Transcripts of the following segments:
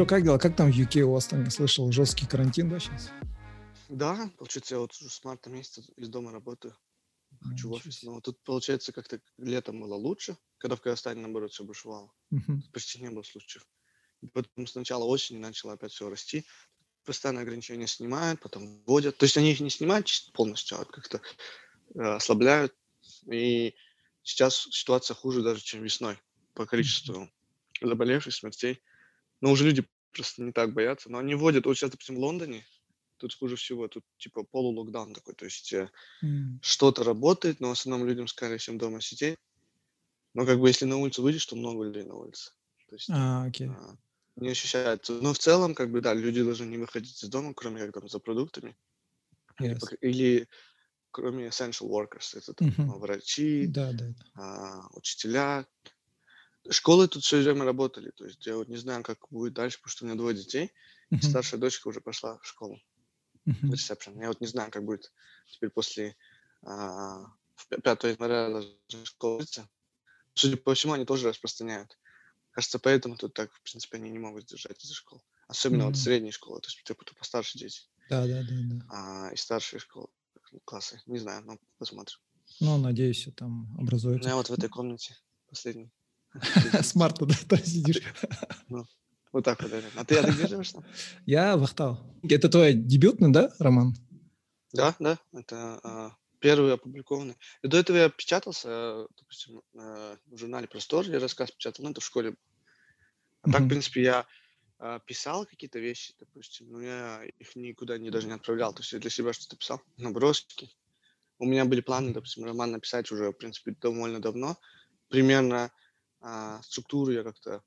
Что, как дела? Как там в UK у вас там, я слышал, жесткий карантин, да, сейчас? Да, получается, я вот уже с марта месяца из дома работаю. Хочу в офис. Но тут, получается, как-то летом было лучше, когда в Казахстане, наоборот, все бушевало. Мгм. Почти не было случаев. Потом с начала осени начало опять все расти. Постоянно ограничения снимают, потом вводят. То есть они их не снимают полностью, а как-то э, ослабляют. И сейчас ситуация хуже даже, чем весной по количеству заболевших, смертей. Но уже люди просто не так боятся. Но они вводят, вот сейчас, допустим, в Лондоне, тут хуже всего, тут типа полулокдаун такой. То есть М, что-то работает, но в основном людям сказали всем дома сидеть. Но как бы если на улицу выйдешь, то много людей на улице. То есть А, окей. а, не ощущается. Но в целом, как бы, да, люди должны не выходить из дома, кроме как там за продуктами. Или, Yes. пок- или кроме essential workers. Это там а, врачи, Да, да. да. а, учителя. Школы тут все время работали. То есть я вот не знаю, как будет дальше, потому что у меня двое детей. и Мгм, Старшая дочка уже пошла в школу. ресепшн. Я вот не знаю, как будет теперь после а, в пя- 5 января школы открыться. Судя по всему, они тоже распространяют. Кажется, поэтому тут так, в принципе, они не могут сдержать из-за школ. Особенно вот Мгм. средние школы, то есть кто постарше дети, Да, да, да, да. а, и старшие школы, классы. Не знаю, но посмотрим. Ну, надеюсь, там Ну, образуется. я вот в этой комнате последний. С марта, да, там сидишь. Вот так вот. А ты, ты где живешь там? Я Вахтал. Это твой дебютный, да, роман? Да, да, это а, первый опубликованный. И до этого я печатался, э, допустим, э, в журнале «Простор», я рассказ печатал, ну, это в школе. А так, в принципе, я а, писал какие-то вещи, допустим, но я их никуда не, даже не отправлял. То есть я для себя что-то писал, наброски. У меня были планы, допустим, роман написать уже, в принципе, довольно давно. Примерно а, структуру я как-то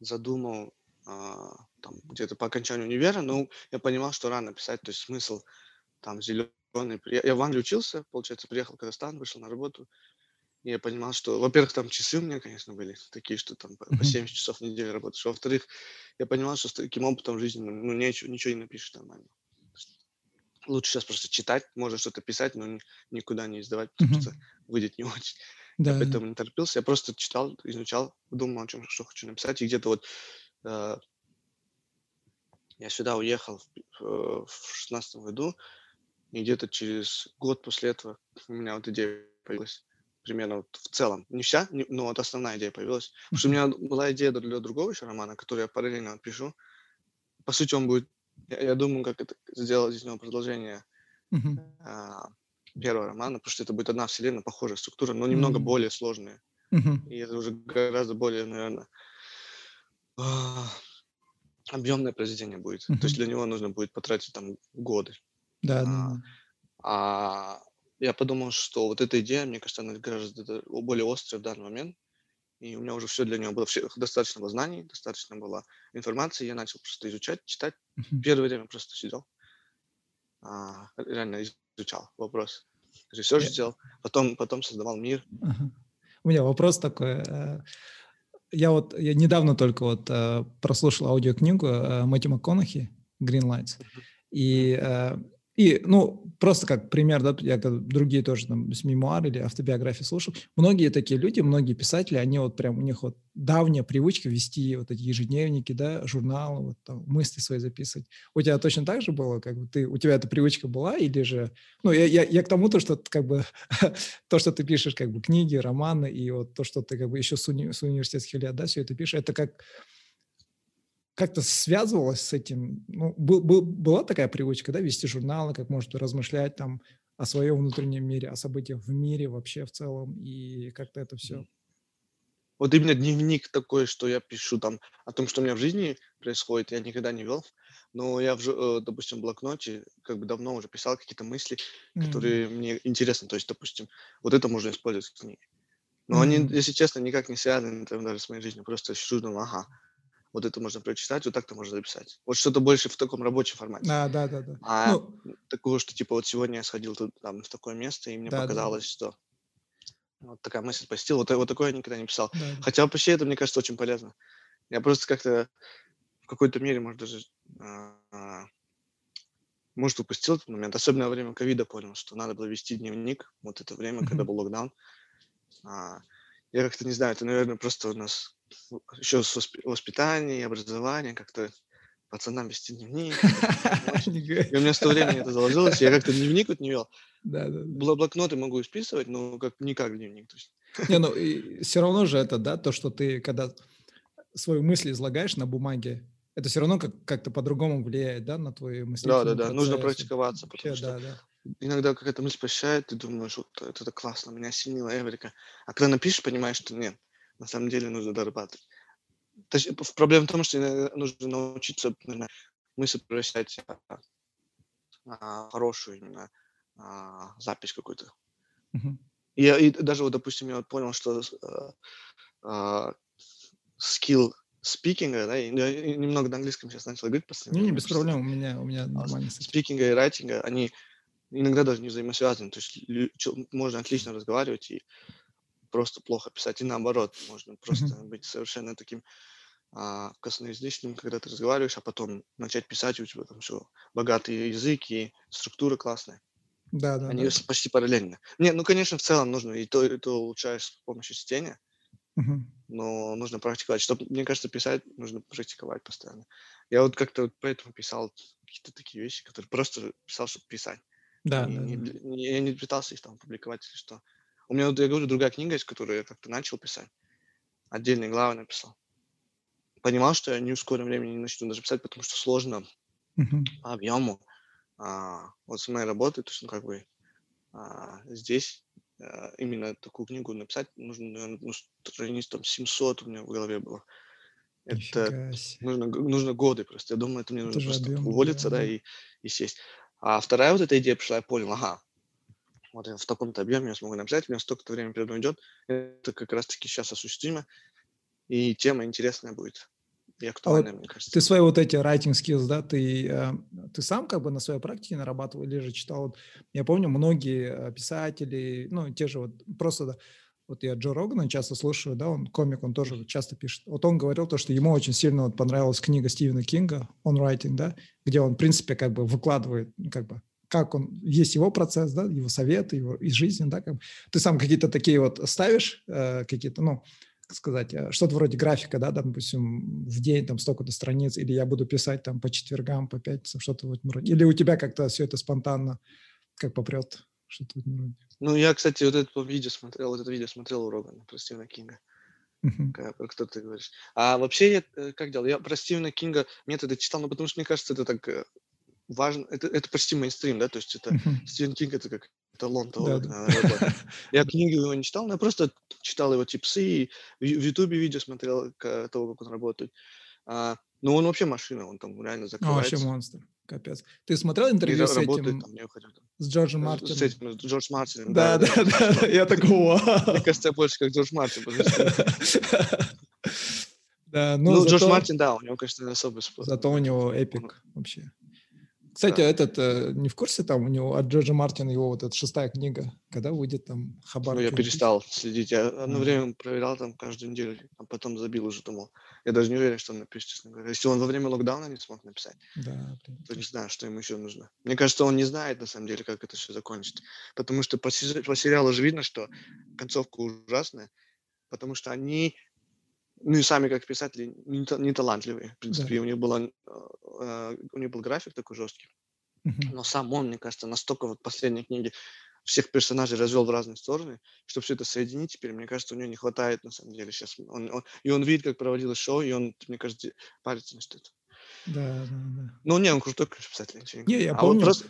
задумал а, там, где-то по окончанию универа, но я понимал, что рано писать, то есть смысл там зеленый. Я, я в Англии учился, получается, приехал в Казахстан, вышел на работу, и я понимал, что, во-первых, там часы у меня, конечно, были такие, что там по, по Мгм. 70 часов в неделю работаешь. Во-вторых, я понимал, что с таким опытом жизни, ну, ну, ничего, ничего не напишешь нормально. Лучше сейчас просто читать, можно что-то писать, но ни- никуда не издавать, потому что выйдет не очень. Да, Я поэтому не торопился, я просто читал, изучал, думал о чем, что хочу написать, и где-то вот э, я сюда уехал в, э, в шестнадцатом году, и где-то через год после этого у меня вот идея появилась. Примерно вот в целом. Не вся, не- но вот основная идея появилась. Потому что у меня была идея для другого еще романа, который я параллельно пишу. По сути, он будет... Я, я думаю, как это сделать из него продолжение а, первого романа, потому что это будет одна вселенная, похожая структура, но немного М. более сложная. Мгм. И это уже гораздо более, наверное, объемное произведение будет. То есть для него нужно будет потратить там годы. Да, А, да. А я подумал, что вот эта идея, мне кажется, она гораздо более острая в данный момент. И у меня уже все для нее было, всё- достаточно было знаний, достаточно было информации. Я начал просто изучать, читать. Мгм. Первое время просто сидел, а, реально изучал вопрос. Ресерч Я- делал, потом, потом создавал мир. Ага. У меня вопрос такой. э, Я вот я недавно только вот э, прослушал аудиокнигу э, Мэтью МакКонахи «Green Lights». И, э, и, ну, просто как пример, да, я другие тоже там с мемуары или автобиографии слушал, многие такие люди, многие писатели, они вот прям, у них вот давняя привычка вести вот эти ежедневники, да, журналы, вот там мысли свои записывать. У тебя точно так же было, как бы ты, у тебя эта привычка была или же, ну, я, я, я к тому, то, что как бы то, что ты пишешь, как бы книги, романы, и вот то, что ты как бы еще с, уни- с университетских лет, да, все это пишешь, это как как-то связывалось с этим? Ну, был, был- была такая привычка, да, вести журналы, как может размышлять там о своем внутреннем мире, о событиях в мире вообще в целом, и как-то это все. Вот именно дневник такой, что я пишу там о том, что у меня в жизни происходит, я никогда не вел. Но я, в, э, допустим, в блокноте как бы давно уже писал какие-то мысли, которые мне интересны. То есть, допустим, вот это можно использовать в книге. Но они, Мгм. если честно, никак не связаны там, даже с моей жизнью. Просто сижу, думаю, ага, вот это можно прочитать, вот так-то можно записать. Вот что-то больше в таком рабочем формате. Да, да, да, да. А Ну, такого, что типа вот сегодня я сходил тут, там, в такое место, и мне Да, да, да. показалось, что вот такая мысль посетила. Вот, вот такое я никогда не писал. да, да. Хотя вообще это, мне кажется, очень полезно. Я просто как-то в какой-то мере, может, даже а, а, может, упустил этот момент. Особенно во время ковида понял, что надо было вести дневник. Вот это время, когда был локдаун. А, я как-то не знаю, это, наверное, просто у нас еще с воспитания, образования, как-то пацанам вести дневник. И у меня с того времени это заложилось. Я как-то дневник вот не вел. Да, да, да. Блокноты могу исписывать, но как не как дневник. То есть. Не, ну и все равно же это, да, то, что ты, когда свои мысли излагаешь на бумаге, это все равно как- как-то по-другому влияет, да, на твои мысли. Да, да, да. Нужно практиковаться, потому Вообще, что да, да. иногда какая-то мысль посещает, ты думаешь, вот это, это классно, меня осенила Эврика. А когда напишешь, понимаешь, что нет, на самом деле нужно дорабатывать. То есть проблема в том, что иногда нужно научиться наверное, мысль превращать а, а, хорошую именно а, запись какую-то. И, я- и даже вот, допустим, я вот понял, что э, а, скилл спикинга, да, я немного на английском сейчас начал говорить, последнее Не, не, без проблем, у меня, у меня а, нормально спикинга и райтинга, они иногда даже не взаимосвязаны. То есть можно отлично разговаривать и просто плохо писать. И наоборот, можно просто Мгм. быть совершенно таким а, косноязычным, когда ты разговариваешь, а потом начать писать, и у тебя там все богатый язык и структура классная. Да, да, Они да. почти параллельно. Не, ну, конечно, в целом нужно и то, и то улучшаешь с помощью чтения, Мгм. но нужно практиковать. Чтобы, мне кажется, писать нужно практиковать постоянно. Я вот как-то вот поэтому писал какие-то такие вещи, которые просто писал, чтобы писать. Да, Не- да, не да. не- я не пытался их там публиковать или что. У меня, вот, я говорю, другая книга есть, которую я как-то начал писать. Отдельные главы написал. Понимал, что я ни в скором времени не начну даже писать, потому что сложно Мгм. по объему. А, вот с моей работы, то есть, ну, как бы а, здесь а, именно такую книгу написать нужно, наверно, ну, страниц там 700 у меня в голове было. Это нужно, нужно годы просто. Я думаю, это мне Это нужно просто объем, уволиться, да, да, да. и, и сесть. А вторая вот эта идея пришла, я понял, ага, вот я в таком-то объеме я смогу написать, у меня столько-то времени передо мной идет, это как раз-таки сейчас осуществимо, и тема интересная будет и актуальная, мне кажется. А Ты свои вот эти writing skills, да, ты, э, ты сам как бы на своей практике нарабатывал или же читал? Вот, я помню, многие э, писатели, ну, те же вот, просто, да, вот я Джо Рогана часто слушаю, да, он комик, он тоже вот часто пишет. Вот он говорил то, что ему очень сильно вот понравилась книга Стивена Кинга «On Writing», да, где он, в принципе, как бы выкладывает, ну, как бы, как он, есть его процесс, да, его советы, его из жизни, да, как. Ты сам какие-то такие вот ставишь, э, какие-то, ну, как сказать, э, что-то вроде графика, да, допустим, в день там столько-то страниц, или я буду писать там по четвергам, по пятницам, что-то в этом роде. Или у тебя как-то все это спонтанно, как попрет, что-то в этом роде. Ну, я, кстати, вот это видео смотрел, вот это видео смотрел у Рогана про Стивена Кинга. Про кто ты говоришь. А вообще, я э, как делал? Я про Стивена Кинга методы читал, ну, потому что, мне кажется, это так э, важно. Это, это почти мейнстрим, да, то есть это Мгм. Стивен Кинг это как Да, да. надо работать. Я книги его не читал, но я просто читал его типсы, и в Ютубе видео смотрел к- того, как он работает. А, ну, он вообще машина, он там реально вообще закрывается. монстр, капец. Ты смотрел интервью с работает этим, там, с Джорджем С Мартином? с этим, с Джордж Мартином. Да, да, да, да, я такой, Мне кажется, я больше как Джордж Мартин. Да, ну, Ну, Джордж зато- Мартин, да, у него, конечно, особый способ. Зато у него Он- эпик вообще. Кстати, этот, э, не в курсе там у него от Джорджа Мартина его вот эта шестая книга, когда выйдет там Хабар? Ну, я перестал следить. Я одно А. время проверял там каждую неделю, а потом забил уже, думал. Я даже не уверен, что он напишет, честно говоря. Если он во время локдауна не смог написать, Да, то не знаю, что ему еще нужно. Мне кажется, он не знает, на самом деле, как это все закончится. Потому что по сериалу же видно, что концовка ужасная, потому что они, ну и сами как писатели, не, та- не талантливые. В принципе, у них была, э, у них был график такой жесткий. Мгм. Но сам он, мне кажется, настолько вот в последней книге всех персонажей развел в разные стороны, чтобы все это соединить теперь, мне кажется, у него не хватает на самом деле сейчас. Он, он- и он видит, как проводилось шоу, и он, мне кажется, парится на что-то. Да, да, да. Ну, не, он крутой, конечно, писатель. Не, я. А помню. вот просто,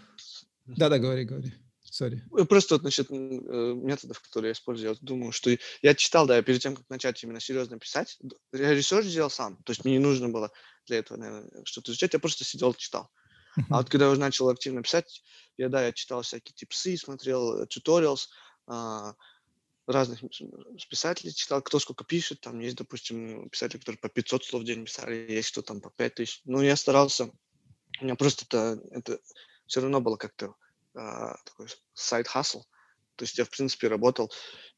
Да, да, говори, говори. Сори. э, просто вот насчет э, методов, которые я использую, я вот думаю, что я читал, да, перед тем, как начать именно серьезно писать, я research сделал сам, то есть мне не нужно было для этого, наверное, что-то изучать, я просто сидел, читал. А вот когда я уже начал активно писать, я, да, я читал всякие tips ы, смотрел tutorials, разных м- с- писателей читал, кто сколько пишет, там есть, допустим, писатели, которые по 500 слов в день писали, есть кто там по 5000. Ну, я старался, у меня просто это, это все равно было как-то а, такой сайт-хасл, то есть я, в принципе, работал,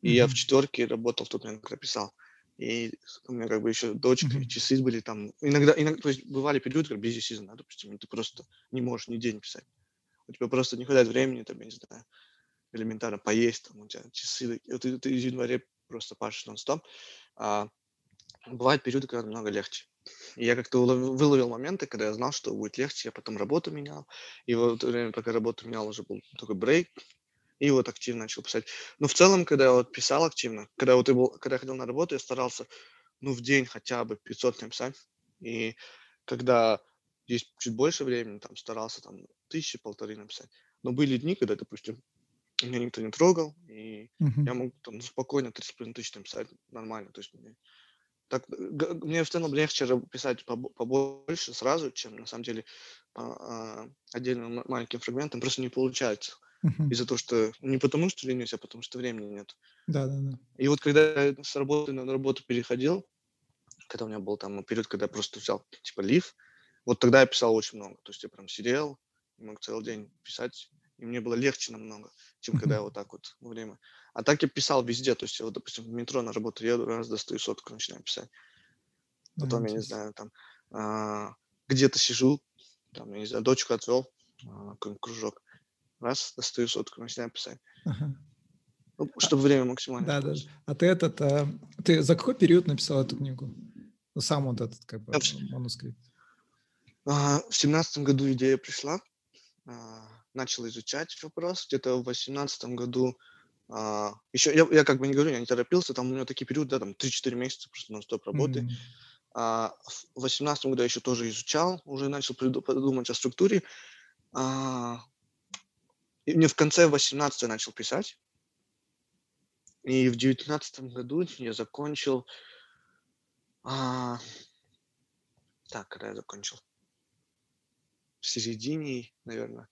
и я в четверке работал в тот момент, когда писал. И у меня как бы еще дочка, Мгм. часы были там. Иногда, иногда, то есть бывали периоды, как busy season, да, допустим, ты просто не можешь ни день писать. У тебя просто не хватает времени, там, я не знаю, элементарно поесть, там, у тебя часы, ты, ты в январе просто пашешь нон-стоп. А, бывают периоды, когда намного легче. И я как-то выловил моменты, когда я знал, что будет легче, я потом работу менял, и в это время, пока работу менял, уже был такой брейк, и вот активно начал писать. Но в целом, когда я вот писал активно, когда вот я был, когда я ходил на работу, я старался, ну, в день хотя бы 500 написать, и когда есть чуть больше времени, там, старался там тысячи, полторы написать. Но были дни, когда, допустим, меня никто не трогал, и uh-huh. я мог там спокойно 30 тысяч написать нормально. То есть мне, так, мне в целом легче писать побольше сразу, чем на самом деле по а, отдельным маленьким фрагментам. Просто не получается. Uh-huh. Из-за того, что не потому, что ленюсь, а потому что времени нет. Да, да, да. И вот когда я с работы на работу переходил, когда у меня был там период, когда я просто взял типа лив, вот тогда я писал очень много. То есть я прям сидел, мог целый день писать, и мне было легче намного, чем когда я вот так вот во время. А так я писал везде, то есть я вот, допустим, в метро на работу еду, раз достаю сотку, начинаю писать. Потом, я не знаю, там а, где-то сижу, там, я не знаю, дочку отвел, а, какой-нибудь кружок, раз, достаю сотку, начинаю писать. Ага. Ну, чтобы время максимально. Да, да. А ты этот, а, ты за какой период написал эту книгу? Ну, сам вот этот, как бы, манускрипт. А, в семнадцатом году идея пришла, а, начал изучать вопрос, где-то в восемнадцатом году а, еще, я, я как бы не говорю, я не торопился, там у меня такие периоды, да, там 3-4 месяца просто нон-стоп работы. Mm-hmm. А, в восемнадцатом году я еще тоже изучал, уже начал подумать о структуре. А, и мне в конце 18 начал писать. И в девятнадцатом году я закончил... А, так, когда я закончил? в середине, наверное.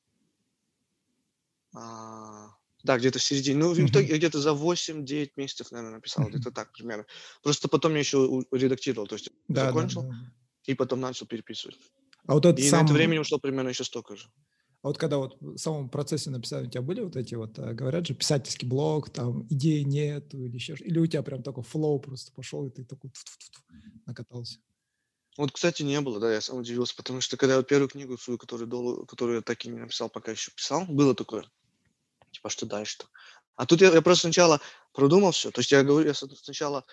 А, да, где-то в середине. Ну, в итоге где-то за 8-9 месяцев, наверное, написал, где-то так примерно. Просто потом я еще редактировал, то есть да, закончил да, да. и потом начал переписывать. А вот это и сам... на это времени ушло примерно еще столько же. А вот когда вот в самом процессе написания у тебя были вот эти вот, э, говорят же, писательский блог, там идеи нет или еще Или у тебя прям такой флоу просто пошел, и ты такой накатался? Вот, кстати, не было, да, я сам удивился, потому что когда я первую книгу свою, которую, дол- которую я так и не написал, пока еще писал, было такое, типа, что дальше-то. А тут я, я просто сначала продумал все, то есть я говорю, я сначала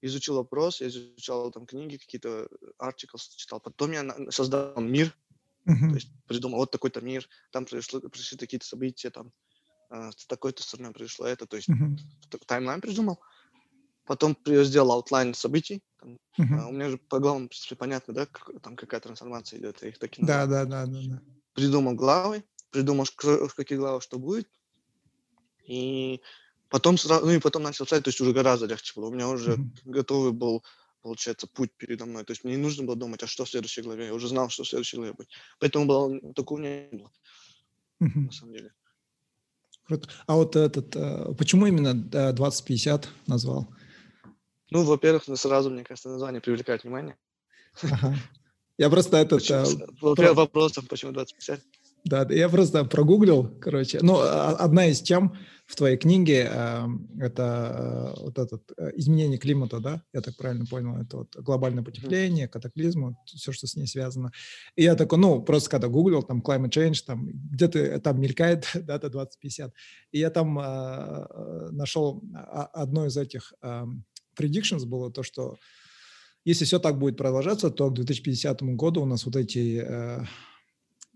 изучил вопрос, я изучал там книги, какие-то артикл читал, потом я создал мир, uh-huh. то есть придумал вот такой-то мир, там произошло, произошли какие-то события, там э, с такой-то стороны произошло это, то есть uh-huh. таймлайн придумал, потом сделал outline событий, там, uh-huh. а, у меня же по главам, в принципе, понятно, да, как, там какая трансформация идет, я их такие да, да, да, да, да. Придумал главы, придумал, в каких главах что будет, и потом сразу, ну и потом начал писать, то есть уже гораздо легче было. У меня уже uh-huh. готовый был, получается, путь передо мной. То есть мне не нужно было думать, а что в следующей главе. Я уже знал, что в следующей главе будет. Поэтому было, такого не было, uh-huh. на самом деле. Круто. А вот этот, э, почему именно 2050 назвал? Ну, во-первых, ну, сразу, мне кажется, название привлекает внимание. Ага. Я просто этот... Почему, про... Вопросом, почему 2050? Да, я просто прогуглил, короче. Ну, а, одна из тем в твоей книге э, это э, вот этот э, изменение климата, да? Я так правильно понял, это вот глобальное потепление, катаклизм, все, что с ней связано. И я такой, ну, просто когда гуглил, там, climate change, там, где-то там мелькает дата 2050. И я там э, нашел одно из этих э, predictions было то, что если все так будет продолжаться, то к 2050 году у нас вот эти, э,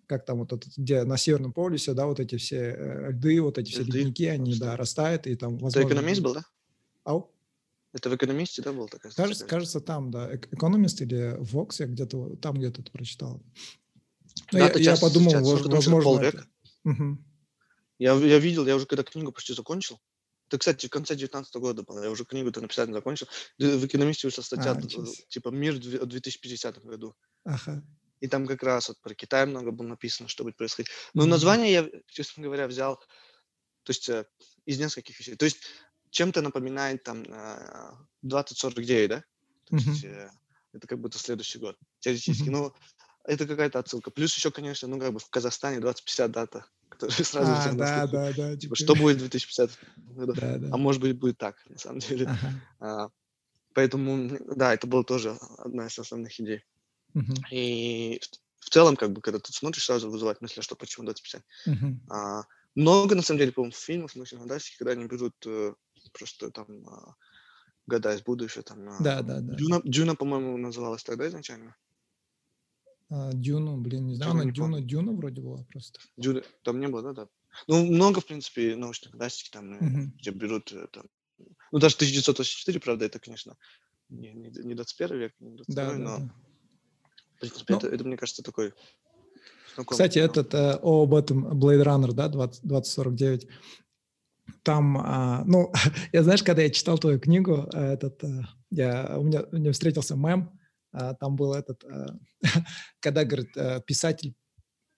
как там вот этот, где на Северном полюсе, да, вот эти все э, льды, вот эти все льды, ледники, они, да, растают, и там, возможно... Это экономист был, да? Ау? Это в экономисте, да, был такая кажется, кажется, там, да. Экономист или Vox, я где-то там где-то это прочитал. Ну, да, я, я подумал, сейчас, возможно... Это... Угу. Я, я видел, я уже когда книгу почти закончил, это, кстати, в конце 19 года было. Я уже книгу-то написать не закончил. В экономисте вышла статья, а, типа «Мир в 2050 году». Ага. И там как раз вот про Китай много было написано, что будет происходить. Но название я, честно говоря, взял то есть, э, из нескольких вещей. То есть чем-то напоминает там 2049, да? То mm-hmm. есть, э, это как будто следующий год, теоретически. Mm-hmm. Но это какая-то отсылка. Плюс еще, конечно, ну как бы в Казахстане 2050 дата который сразу а, да, да, да, типа, что будет в 2050 году? Да, да. А может быть, будет так, на самом деле. Ага. А, поэтому, да, это была тоже одна из основных идей. Угу. И в целом, как бы, когда ты смотришь, сразу вызывает мысль, что почему 2050. Угу. А, много, на самом деле, по-моему, фильмов, научных фантастики, когда они берут э, просто там, а, года из будущего, там, а, Да, да, да. Дюна, Дюна, по-моему, называлась тогда изначально. А, Дюну, блин, не знаю, Дюна не Дюна. Дюна вроде была просто. Дюна, там не было, да, да. Ну, много, в принципе, научной фантастики там, э, Мгм. где берут, э, там, ну, даже 1984, правда, это, конечно, не, не, не 21 век, не 22, Да, да, но, да. В принципе, Ну, это, это, мне кажется, такой знакомый Кстати, канал. этот э, об этом Blade Runner, да, 20, 2049, там, а, ну, я знаешь, когда я читал твою книгу, э, этот, э, я, у, меня, у меня встретился мем, а, там был этот, э, когда, говорит, э, писатель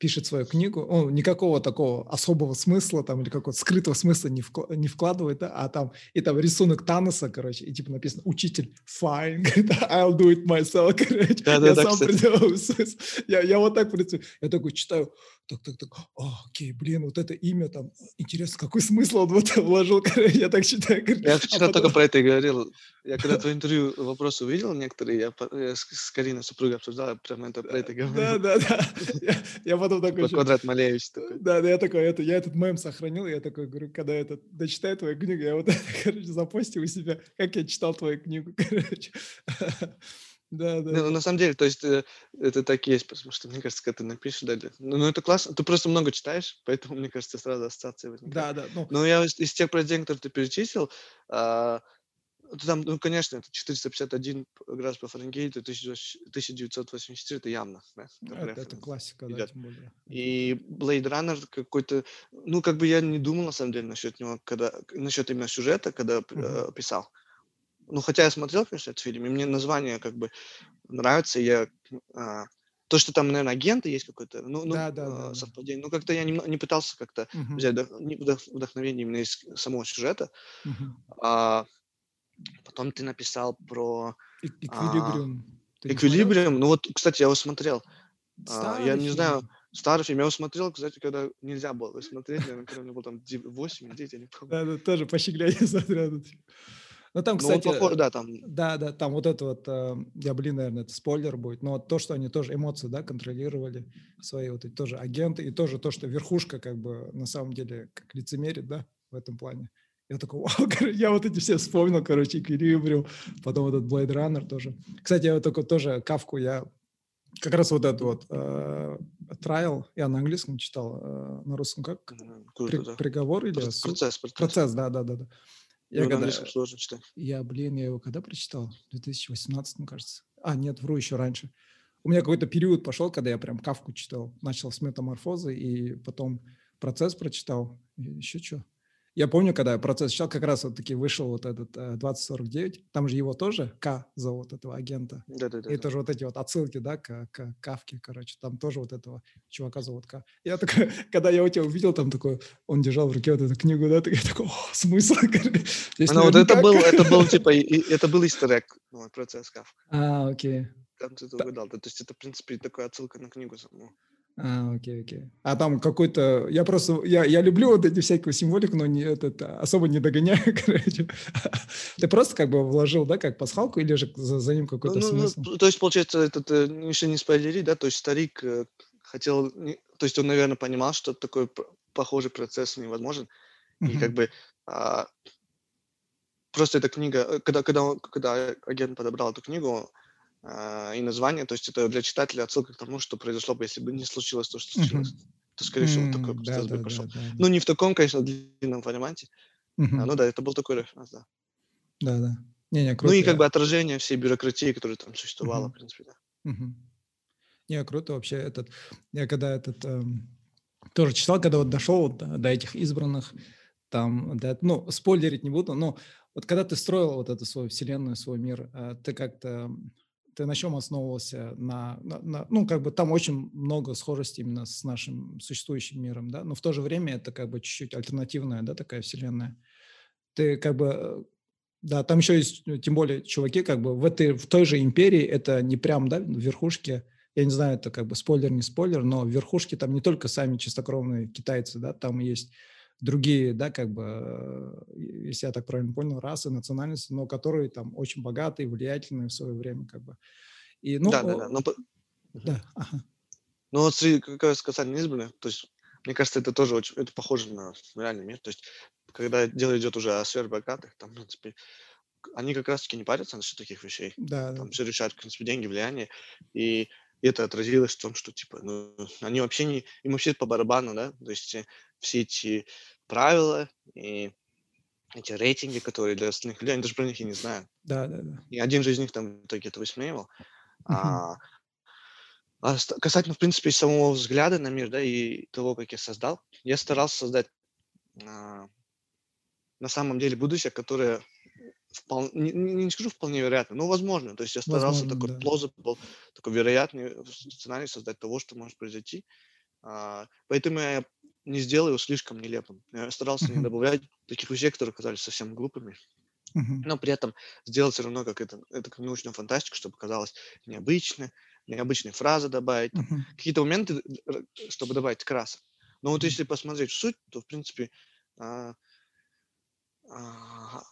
пишет свою книгу, он никакого такого особого смысла там или какого-то скрытого смысла не, вкла- не вкладывает, да, а там и там рисунок Таноса, короче, и типа написано «Учитель, fine, I'll do it myself», короче, я Да-да-да, сам придумал смысл. Я, я вот так представляю, я такой читаю, так, так, так, а, окей, блин, вот это имя там, интересно, какой смысл он в это вложил, короче, я так читаю, говорит, Я а вчера потом- только про это и говорил. Я когда твое интервью вопросы увидел некоторые, я, я с, с Кариной супругой обсуждал, я прямо это, про это Да, говорил. да, да. Я, я потом такой... Про ещё- квадрат Малевич такой. Да, да, я такой, это, я этот мем сохранил, я такой говорю, когда я этот, дочитаю твою книгу, я вот это, короче, запостил у себя, как я читал твою книгу, короче. Да, да. Ну, да. на самом деле, то есть э, это так и есть, потому что, мне кажется, когда ты напишешь далее. Ну, ну, это классно. Ты просто много читаешь, поэтому, мне кажется, сразу ассоциация возникает. Да, да, ну, Но я из, из тех произведений, которые ты перечислил, а, там, ну, конечно, это 451 градус по Фаренгейту, 1984, это явно. Да, как это, это классика, да, идет. тем более. И Blade Runner какой-то, ну, как бы я не думал, на самом деле, насчет него, когда, насчет именно сюжета, когда э, Мгм. писал. Ну, хотя я смотрел, конечно, этот фильм, и мне название как бы нравится, и я, а, то, что там, наверное, агенты есть какое-то, ну, ну, Да, да, а, да, да. совпадение, ну, как-то я немно- не пытался как-то Мгм, взять вдох- не- вдох- вдохновение именно из самого сюжета, а потом ты написал про И- Эквилибриум. Смотрел? Эквилибриум, ну вот, кстати, я его смотрел, А, я не знаю, старый фильм, я его смотрел, кстати, когда нельзя было его смотреть, наверное, когда мне было там 8 или 9, я не помню. Да, да, тоже по щегляне смотрел этот фильм. Ну, там, Ну, кстати, похож, да, там, Да, да, там вот это вот, э, я, блин, наверное, это спойлер будет, но вот то, что они тоже эмоции, да, контролировали, свои вот эти тоже агенты, и тоже то, что верхушка как бы на самом деле как лицемерит, да, в этом плане. Я такой, вау, я вот эти все вспомнил, короче, Эквилибриум, потом этот Blade Runner тоже. Кстати, я вот только тоже Кавку я как раз вот этот вот э, Trial, я на английском читал, э, на русском как? м, При- круто, да. приговор или суд? Процесс, процесс. Процесс, да, да, да, да. Я Его на когда- английском сложно читать. я, блин, я его когда прочитал? В 2018, кажется. А, нет, вру, еще раньше. У меня какой-то период пошел, когда я прям Кавку читал. Начал с метаморфозы, и потом процесс прочитал. И еще что? Я помню, когда я процесс читал, как раз вот таки вышел вот этот э, 2049. Там же его тоже К зовут, этого агента. Да-да-да. И тоже вот эти вот отсылки, да, к, к Кавке, короче. Там тоже вот этого чувака зовут К. Я такой, когда я у тебя увидел, там такой, он держал в руке вот эту книгу, да, так я такой, о, смысл. Здесь Ну, вот это был, К». это был, типа, это был истерек, процесс Кавка. А, окей. Там ты это Да. угадал. Да, То есть это, в принципе, такая отсылка на книгу саму. А, окей, окей. А там какой-то... Я просто... Я, я люблю вот эти всякую символику, но не, этот, особо не догоняю, короче. Ты просто как бы вложил, да, как пасхалку, или же за, за ним Ну, какой-то ну, ну, смысл? то есть, получается, этот, э, еще не спойлери, да, то есть старик э, хотел, то есть он, наверное, понимал, что такой похожий процесс невозможен, и как Мгм. бы а, просто эта книга, э, когда, когда, он- когда агент подобрал эту книгу и название, то есть это для читателя отсылка к тому, что произошло бы, если бы не случилось то, что случилось, то, скорее всего, такой да, процесс да, бы пошел. да, да, Ну, не в таком, конечно, длинном формате. а, Мгм. ну да, это был такой референс, да. Да, да. Не-не, Ну круто. и как бы отражение всей бюрократии, которая там существовала, Мгм. в принципе, да. Мгм. Не, круто вообще этот. Я когда этот эм, тоже читал, когда вот дошел вот до, до этих избранных, там, до- ну, спойлерить не буду, но вот когда ты строил вот эту свою вселенную, свой мир, э, ты как-то, ты на чем основывался? На, на- на- ну, как бы там очень много схожести именно с нашим существующим миром, да, но в то же время это как бы чуть-чуть альтернативная, да, такая вселенная. Ты как бы э, да, там еще есть, ну, тем более, чуваки, как бы в этой, в той же империи, это не прям, да, в верхушке, я не знаю, это как бы спойлер, не спойлер, но в верхушке там не только сами чистокровные китайцы, да, там есть другие, да, как бы, э, если я так правильно понял, расы, национальности, но которые там очень богатые, влиятельные в свое время, как бы. И, ну, да, да, да. Но, да, ага. но вот среди, как раз касательно избранных, то есть, мне кажется, это тоже очень, это похоже на реальный мир. То есть, когда дело идет уже о сверхбогатых, там, в принципе, они как раз-таки не парятся насчет таких вещей. Да, Там да. все решают, в принципе, деньги, влияние. И это отразилось в том, что, типа, ну, они вообще не... Им вообще по барабану, да? То есть э, все эти правила и эти рейтинги, которые для остальных людей, они даже про них и не знают. Да, да, да. И один же из них там в итоге это высмеивал. Мгм. А, а касательно, в принципе, самого взгляда на мир, да, и того, как я создал, я старался создать а, на самом деле будущее, которое впол- не, не- не скажу вполне вероятно, но возможно. То есть я старался Возможно, такой да. plausible, такой вероятный сценарий создать того, что может произойти. А, поэтому я не сделал его слишком нелепым. Я старался не Мгм. добавлять таких вещей, которые казались совсем глупыми Мгм. но при этом сделать все равно как это, это как научную фантастику, чтобы казалось необычно, необычные фразы добавить, там, Мгм. какие-то моменты, р- чтобы добавить красок. Но вот если посмотреть в суть, то, в принципе, а, а,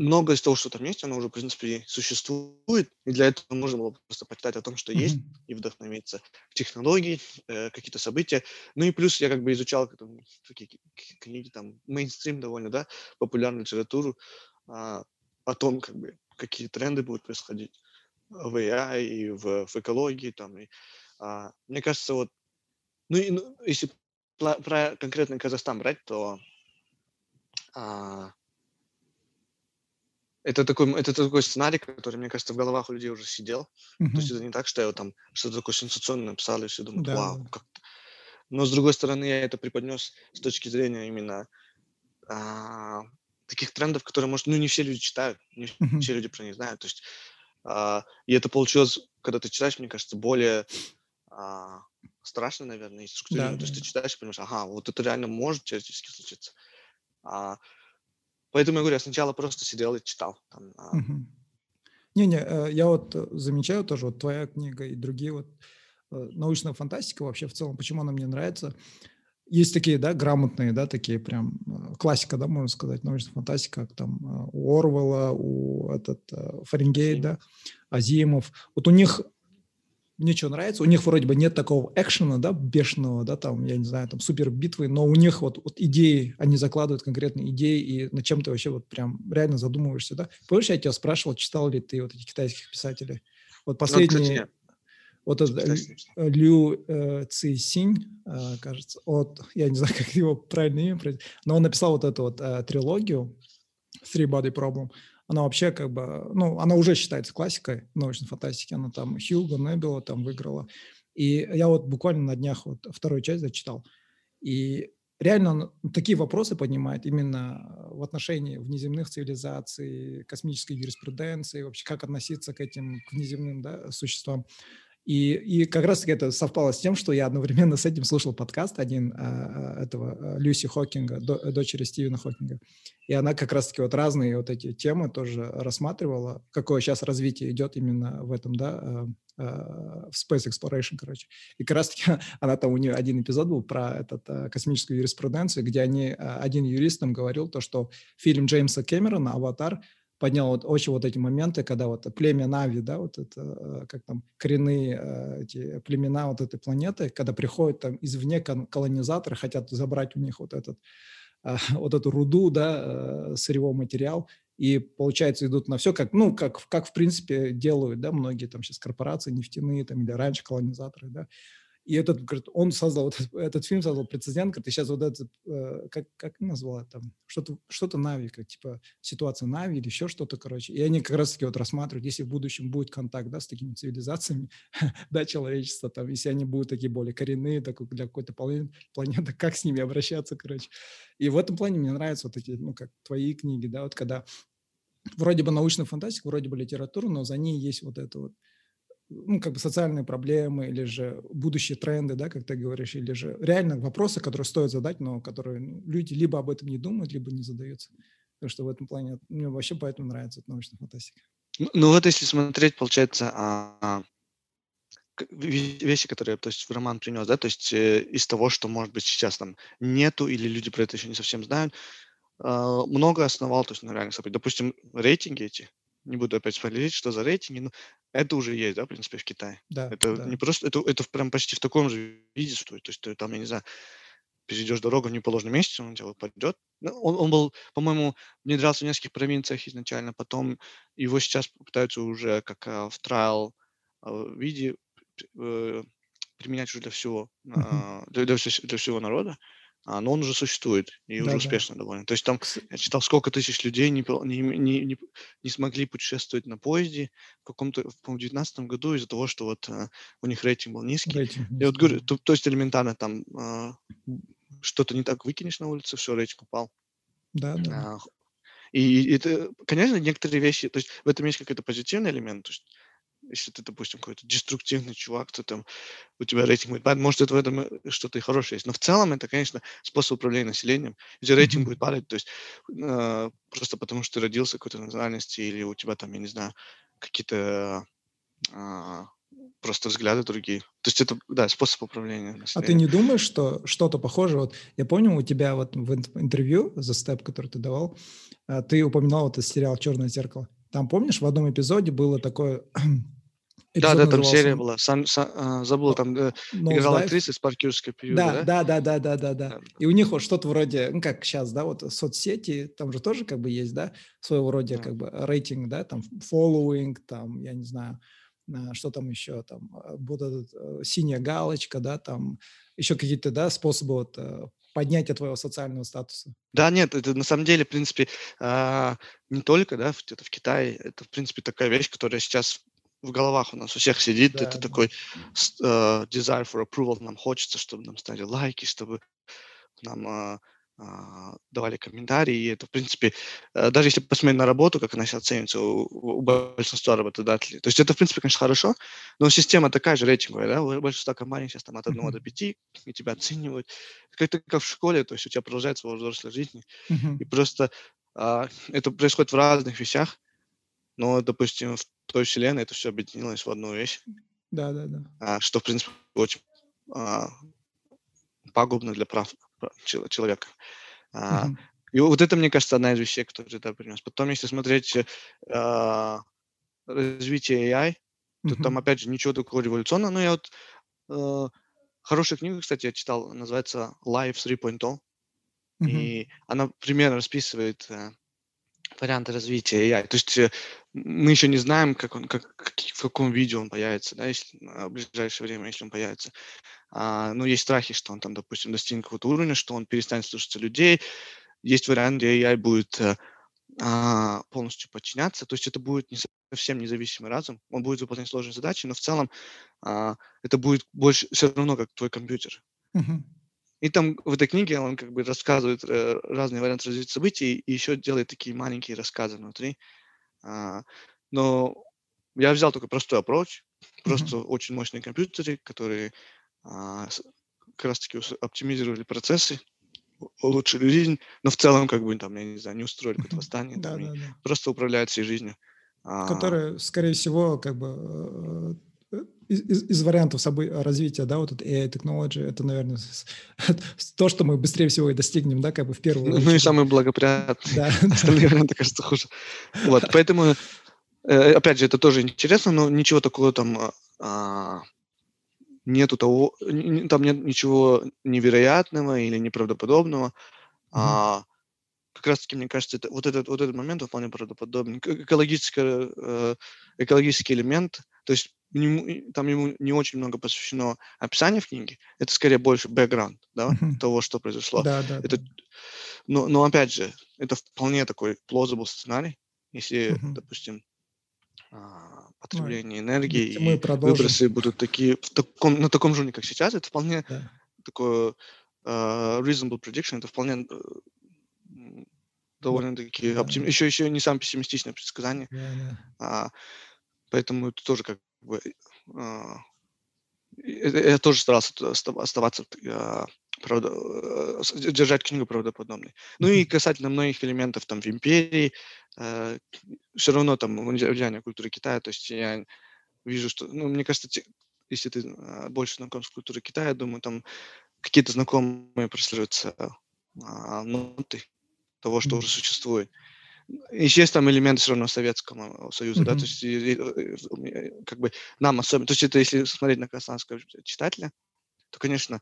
многое из того, что там есть, оно уже, в принципе, существует, и для этого нужно было просто почитать о том, что есть, Мгм. и вдохновиться технологии, э, какие-то события. Ну и плюс я как бы изучал там, такие ки- ки- книги, там, мейнстрим довольно, да, популярную литературу а, о том, как бы, какие тренды будут происходить в AI и в, в экологии, там, и, а, мне кажется, вот, ну, и, ну, если пла- про конкретный Казахстан брать, то а, это такой, это такой сценарий, который, мне кажется, в головах у людей уже сидел. То есть это не так, что я там что-то такое сенсационное написал, и все думают, Да, вау, как -то». Но, с другой стороны, я это преподнес с точки зрения именно а, таких трендов, которые, может, ну, не все люди читают, не Мгм. все люди про них знают. То есть, а, и это получилось, когда ты читаешь, мне кажется, более а, страшно, наверное, и структурированно. Да, То есть да, ты читаешь и понимаешь, ага, вот это реально может теоретически случиться. А, поэтому я говорю, я сначала просто сидел и читал. Там, а, Мгм. Не-не, э, я вот э, замечаю тоже, вот твоя книга и другие вот э, научная фантастика вообще в целом, почему она мне нравится. Есть такие, да, грамотные, да, такие прям классика, да, можно сказать, научная фантастика, как там у Орвелла, у этот Фаренгейт, да, Азимов. Вот у них мне что нравится, у них вроде бы нет такого экшена, да, бешеного, да, там, я не знаю, там, супер битвы, но у них вот, вот идеи, они закладывают конкретные идеи, и над чем ты вообще вот прям реально задумываешься, да. Помнишь, я тебя спрашивал, читал ли ты вот этих китайских писателей? Вот ну, последний, нет, вот этот Лю- э, Ци Синь, э, кажется, от, я не знаю, как его правильное имя, но он написал вот эту вот э, трилогию Three Body Problem. Она вообще как бы, ну, она уже считается классикой научной фантастики. Она там Хьюго, Небела там выиграла. И я вот буквально на днях вот вторую часть зачитал. И реально он такие вопросы поднимает именно в отношении внеземных цивилизаций, космической юриспруденции, вообще как относиться к этим к внеземным да, существам. И, и как раз-таки это совпало с тем, что я одновременно с этим слушал подкаст один а, этого а, Люси Хокинга, до- дочери Стивена Хокинга. И она как раз-таки вот разные вот эти темы тоже рассматривала, какое сейчас развитие идет именно в этом, да, а, а, в Space Exploration, короче. И как раз-таки она там, у нее один эпизод был про этот, а, космическую юриспруденцию, где они, а, один юрист там говорил то, что фильм Джеймса Кэмерона «Аватар» поднял вот очень вот эти моменты, когда вот племя Нави, да, вот это, э, как там, коренные э, эти племена вот этой планеты, когда приходят там извне колонизаторы, хотят забрать у них вот этот, а, вот эту руду, да, э, сырьевой материал, и, получается, идут на все, как, ну, как, как, в принципе, делают, да, многие там сейчас корпорации нефтяные, там, или раньше колонизаторы, да, и этот, говорит, он создал, вот этот, этот фильм создал прецедент, говорит, и сейчас вот это, э, как, как назвал там, что-то, что-то Нави, как типа ситуация Нави или еще что-то, короче. И они как раз-таки вот рассматривают, если в будущем будет контакт, да, с такими цивилизациями, да, человечества, там, если они будут такие более коренные, так, для какой-то планеты, как с ними обращаться, короче. И в этом плане мне нравятся вот эти, ну, как твои книги, да, вот когда вроде бы научная фантастика, вроде бы литература, но за ней есть вот это вот ну, как бы социальные проблемы или же будущие тренды, да, как ты говоришь, или же реально вопросы, которые стоит задать, но которые ну, люди либо об этом не думают, либо не задаются. Так что в этом плане мне вообще поэтому нравится научная фантастика. Ну, ну вот если смотреть, получается, а, вещи, которые то есть, в роман принес, да, то есть э, из того, что, может быть, сейчас там нету, или люди про это еще не совсем знают, а, много основал, то есть на реальных событиях. Допустим, рейтинги эти, не буду опять спойлерить, что за рейтинги, но это уже есть, да, в принципе, в Китае. Да, Это да. не просто, это, это прям почти в таком же виде существует. То есть э, там, я не знаю, перейдешь дорогу в неположенном месте, он у тебя упадет. Ну, он, он был, по-моему, внедрялся в нескольких провинциях изначально, потом его сейчас пытаются уже как а, в трайл а, виде э, применять уже для всего, а, для, для, для всего народа а, но он уже существует и уже Да-да. успешно довольно. То есть там я читал, сколько тысяч людей не, не, не, не, не смогли путешествовать на поезде в каком-то, в 2019 году из-за того, что вот а, у них рейтинг был низкий. Рейтинг Я вот низкий, говорю, да. то, то есть элементарно там а, что-то не так выкинешь на улице, все, рейтинг упал. Да, да. А, И это, конечно, некоторые вещи, то есть в этом есть какой-то позитивный элемент, то есть если ты, допустим, какой-то деструктивный чувак, то там у тебя рейтинг будет падать, может, это в этом э, что-то и хорошее есть. Но в целом это, конечно, способ управления населением. Если рейтинг Мгм. будет падать, то есть э, просто потому, что ты родился какой-то национальности или у тебя там, я не знаю, какие-то а, просто взгляды другие. То есть это, да, способ управления А ты населением. не думаешь, что что-то похожее? Вот я помню, у тебя вот в ин- интервью за степ, который ты давал, а, ты упоминал этот сериал «Черное зеркало». Там, помнишь, в одном эпизоде было такое... Да, да, там серия была. Сан- Са- а, забыл, там э, играла «Nosedive». актриса из парк юрского периода, Да, да? да, да, да, да, да. И у них вот что-то вроде, ну как сейчас, да, вот соцсети, там же тоже как бы есть, да, своего рода Да. как бы рейтинг, да, там following, там, я не знаю, а, что там еще, там, а, вот этот, э, синяя галочка, да, там, еще какие-то, да, способы вот э, поднятия твоего социального статуса. Да, нет, это на самом деле, в принципе, не только, да, где-то в Китае, это, в принципе, такая вещь, которая сейчас в головах у нас у всех сидит, Да, это такой э, desire for approval, нам хочется, чтобы нам ставили лайки, чтобы нам а, а, давали комментарии, и это, в принципе, э, даже если посмотреть на работу, как она сейчас ценится у, у большинства работодателей, то есть это, в принципе, конечно, хорошо, но система такая же рейтинговая, да, у большинства компаний сейчас там от 1 до Мгм. 5, и тебя оценивают, как-то как в школе, то есть у тебя продолжается во взрослой жизни, и просто а, это происходит в разных вещах, но, допустим, в той вселенной это все объединилось в одну вещь, Да, да, да. а, что, в принципе, очень а, пагубно для прав прав чел- человека. А, Мгм. и вот это, мне кажется, одна из вещей, которые это принес. Потом, если смотреть э, а, развитие AI, то там, Мгм. опять же, ничего такого революционного. Но я вот э, хорошая книга, кстати, я читал, называется Life 3.0. Мгм. И она примерно расписывает э, варианты развития AI. То есть э, мы еще не знаем, как он, как, в каком виде он появится, да, если, в ближайшее время, если он появится. А, ну, есть страхи, что он там, допустим, достигнет какого-то уровня, что он перестанет слушаться людей. Есть вариант, где AI будет э, а, полностью подчиняться. То есть это будет не совсем независимый разум. Он будет выполнять сложные задачи, но в целом а, это будет больше все равно как твой компьютер. Мгм. И там в этой книге он как бы рассказывает э, разные варианты развития событий и еще делает такие маленькие рассказы внутри. А, но я взял только простой approach, просто очень мощные компьютеры, которые а, как раз таки ус- оптимизировали процессы, улучшили жизнь, но в целом как бы там, я не знаю, не устроили какое-то восстание, Да, там, и да, да. просто управляют всей жизнью. А, Которые, скорее всего, как бы э, из, из- из вариантов собы- развития, да, вот этот AI technology, это, наверное, то, что мы быстрее всего и достигнем, да, как бы в первую ну и очередь. самый благоприятный. Да, Остальные варианты кажется хуже. Вот, поэтому, э, опять же, это тоже интересно, но ничего такого там а, а, нету того, там нет ничего невероятного или неправдоподобного. А, как раз таки, мне кажется, это, вот, этот, вот этот момент вполне правдоподобный. Экологический, э, экологический элемент, то есть и там ему не очень много посвящено описания в книге, это скорее больше бэкграунд да, Мгм. того, что произошло. да, да, Это да. но, но опять же, это вполне такой plausible сценарий, если, Мгм. допустим, а, потребление энергии если мы и выбросы будут такие в таком, на таком же уровне, как сейчас, это вполне Да. такое а, reasonable prediction, это вполне м, довольно-таки да. оптим... еще, еще не самое пессимистичное предсказание, Да, да. а, поэтому это тоже как я тоже старался оставаться а, правда, э, держать книгу правдоподобной. Ну и касательно многих элементов там в империи, все равно там влия- влияние культуры Китая, то есть я вижу, что, ну, мне кажется, те- если ты а, больше знаком с культурой Китая, я думаю, там какие-то знакомые прослеживаются а, ноты того, что уже существует. Есть там элементы все равно Советского Союза, да, Мгм. то есть и- и, э, э, как бы нам особенно, то есть это если смотреть на казахстанского читателя, то, конечно,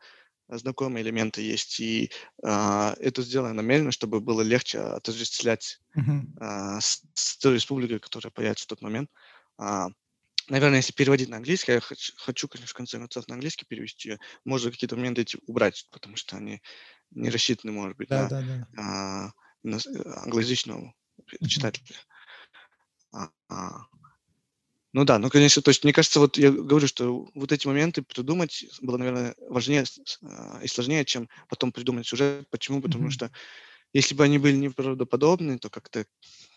знакомые элементы есть, и а, это сделано намеренно, чтобы было легче отождествлять uh-huh. а, с, с той республикой, которая появится в тот момент. А, наверное, если переводить на английский, я хочу, хочу, конечно, в конце концов на английский перевести, можно какие-то моменты эти убрать, потому что они не рассчитаны, может быть, да, на, да, да. Э, англоязычного uh-huh. Читателя. А, а, ну да, ну, конечно, то есть мне кажется, вот я говорю, что вот эти моменты придумать было, наверное, важнее а, и сложнее, чем потом придумать сюжет. Почему? Потому mm-hmm. что если бы они были неправдоподобны, то как-то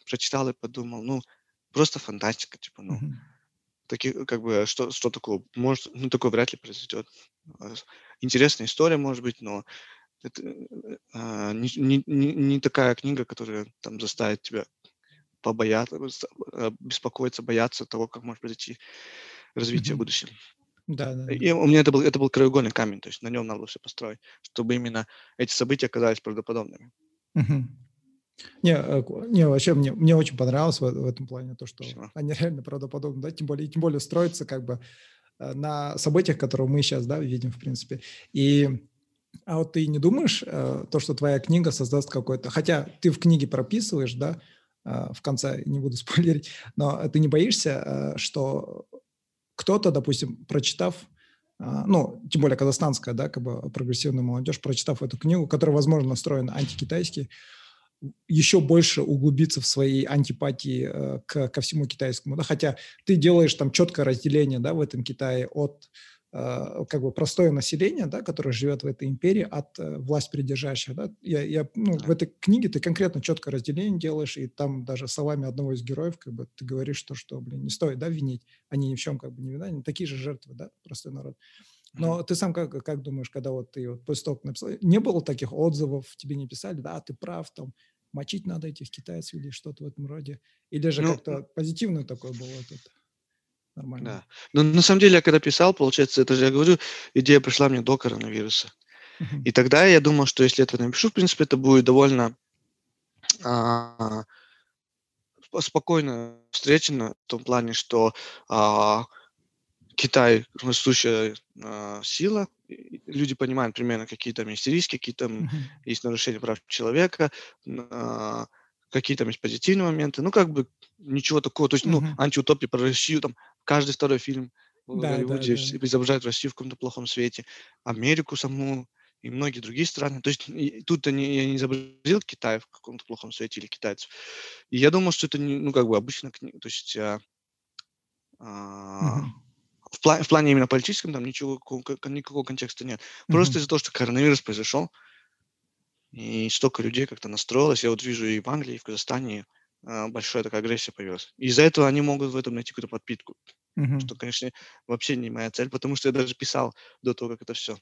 прочитал и подумал, ну, просто фантастика, типа, ну, mm-hmm. такие, как бы, что, что такое, может, ну, такое вряд ли произойдет. Интересная история, может быть, но это а, не, не, не такая книга, которая там заставит тебя побояться, э, беспокоиться, бояться того, как может произойти развитие mm-hmm. в будущем. Да, да. И у меня это был, это был краеугольный камень, то есть на нем надо было все построить, чтобы именно эти события оказались правдоподобными. Угу. Не, э, не, вообще мне, мне очень понравилось в, в этом плане то, что Спасибо. они реально правдоподобны, да, тем более, тем более строятся как бы э, на событиях, которые мы сейчас, да, видим, в принципе. И а вот ты не думаешь, то, что твоя книга создаст какой-то... Хотя ты в книге прописываешь, да, а, в конце, не буду спойлерить, но ты не боишься, э, что кто-то, допустим, прочитав, ну, тем более казахстанская, да, как бы прогрессивная молодежь, прочитав эту книгу, которая, возможно, настроена антикитайски, еще больше углубиться в своей антипатии э, к, ко всему китайскому, да, хотя ты делаешь там четкое разделение, да, в этом Китае от Э, как бы простое население, да, которое живет в этой империи, от э, власть придержащих. Да. Я, я, ну, в этой книге ты конкретно четкое разделение делаешь, и там даже словами одного из героев как бы ты говоришь то, что, блин, не стоит, да, винить, они ни в чем как бы не виноваты, такие же жертвы, да, простой народ. Но ты сам как, как думаешь, когда вот ты вот после того, как написал, не было таких отзывов, тебе не писали, да, ты прав, там, мочить надо этих китайцев или что-то в этом роде? Или же ну, как-то позитивное такое было? Это? Нормально. Да. Но на самом деле, я когда писал, получается, это же я говорю, идея пришла мне до коронавируса. Uh-huh. И тогда я думал, что если это напишу, в принципе, это будет довольно а, спокойно встречено в том плане, что а, Китай растущая а, сила, люди понимают примерно, какие там есть риски, какие там uh-huh. есть нарушения прав человека, а, какие там есть позитивные моменты. Ну, как бы ничего такого. То есть, uh-huh. ну, антиутопия про Россию, там, каждый второй фильм в да, Голливуде да, да. изображает Россию в каком-то плохом свете, Америку саму и многие другие страны. То есть тут они, я не изобразил Китай в каком-то плохом свете или китайцев. И я думал, что это, не, ну, как бы обычно, то есть а, а, в, плане, в плане именно политическом там ничего, никакого контекста нет. Просто из-за того, что коронавирус произошел, и столько людей как-то настроилось. Я вот вижу и в Англии, и в Казахстане, большая такая агрессия появилась. Из-за этого они могут в этом найти какую-то подпитку. Uh-huh. Что, конечно, вообще не моя цель, потому что я даже писал до того, как это все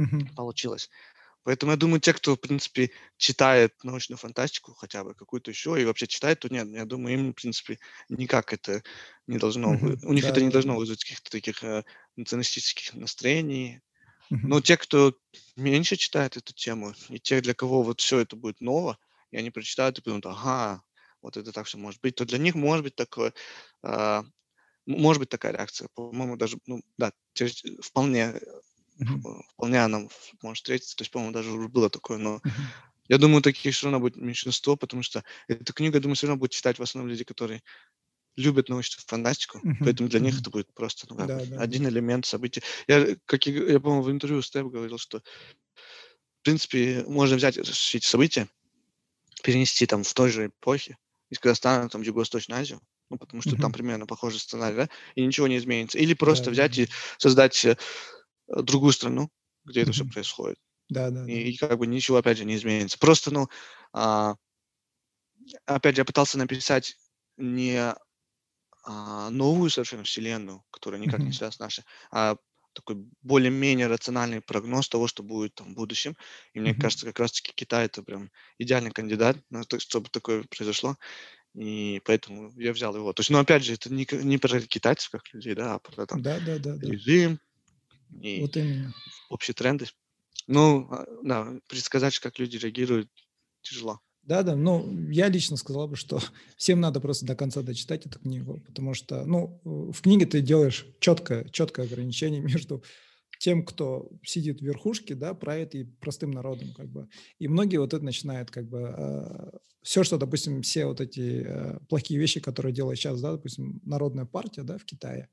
uh-huh. получилось. Поэтому я думаю, те, кто, в принципе, читает научную фантастику, хотя бы какую-то еще, и вообще читает, то нет, я думаю, им, в принципе, никак это не должно, uh-huh. у них да, это не должно вызвать каких-то таких э, националистических настроений. Uh-huh. Но те, кто меньше читает эту тему, и те, для кого вот все это будет ново, и они прочитают и подумают, ага, вот это так все может быть, то для них может быть такое, э, может быть такая реакция. По-моему, даже, ну, да, вполне, mm-hmm. вполне она может встретиться. То есть, по-моему, даже уже было такое, но mm-hmm. я думаю, таких все равно будет меньшинство, потому что эту книгу, я думаю, все равно будут читать в основном люди, которые любят научную фантастику, поэтому для них это будет просто ну, да, да, один да. элемент события. Я, как я, я по-моему, в интервью с Тэб говорил, что в принципе можно взять эти события, перенести там в той же эпохе, из Казахстана там, в Юго-Восточную Азию, ну, потому что mm-hmm. там примерно похожий сценарий, да, и ничего не изменится. Или просто yeah, взять и создать э, другую страну, где mm-hmm. это все происходит. Да, да. И, и как бы ничего, опять же, не изменится. Просто, ну, а, опять же, я пытался написать не а, новую совершенно вселенную, которая никак mm-hmm. не связана с нашей, а такой более-менее рациональный прогноз того, что будет там в будущем. И мне mm-hmm. кажется, как раз-таки Китай это прям идеальный кандидат то, чтобы такое произошло. И поэтому я взял его. То есть, ну, опять же, это не, не про китайцев как людей, да, а про там да, да, да, режим да. и вот именно. общие тренды. Ну, а, да, предсказать, как люди реагируют, тяжело. Да, да, ну, я лично сказал бы, что всем надо просто до конца дочитать эту книгу, потому что, ну, в книге ты делаешь четкое, четкое ограничение между тем, кто сидит в верхушке, да, правит и простым народом, как бы. И многие вот это начинают, как бы, э, все, что, допустим, все вот эти э, плохие вещи, которые делает сейчас, да, допустим, Народная партия, да, в Китае,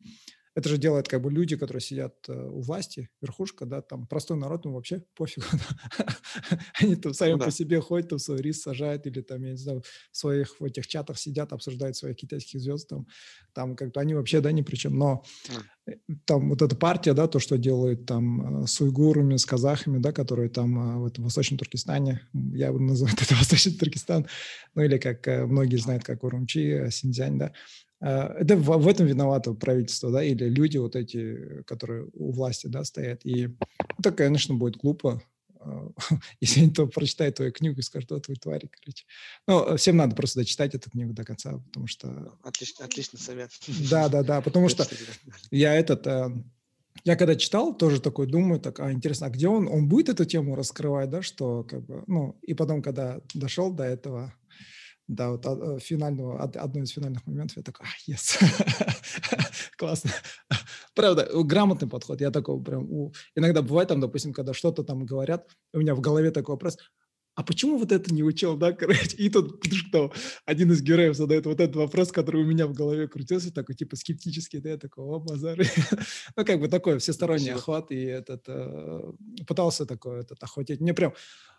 это же делают как бы люди, которые сидят э, у власти, верхушка, да, там простой народ, ну вообще пофиг. Они там сами ну, да. по себе ходят, там свой рис сажают или там, я не знаю, в своих в этих чатах сидят, обсуждают своих китайских звезд, там, там как-то они вообще, да, ни при чем. Но mm. там вот эта партия, да, то, что делает там э, с уйгурами, с казахами, да, которые там в этом Восточном Туркестане, я бы называю это Восточный Туркестан, ну или как многие знают, как Урумчи, Синьцзянь, да, это в, этом виновато правительство, да, или люди вот эти, которые у власти, да, стоят. И это, конечно, будет глупо, а, если они то прочитают твою книгу и скажут, вот вы твари, короче. Ну, всем надо просто дочитать эту книгу до конца, потому что... Отличный, отличный совет. Да, да, да, потому что я этот... А, я когда читал, тоже такой думаю, так, а интересно, а где он? Он будет эту тему раскрывать, да, что как бы, ну, и потом, когда дошел до этого, да, вот а, финального, одно из финальных моментов, я такой, а, yes, классно. Правда, грамотный подход, я такой прям, у... иногда бывает там, допустим, когда что-то там говорят, у меня в голове такой вопрос, а почему вот это не учил, да, короче? И тут что, один из героев задает вот этот вопрос, который у меня в голове крутился, такой, типа, скептический, да, я такой, о, базар. ну, как бы такой всесторонний охват, и этот, э, пытался такой этот, охватить. Мне прям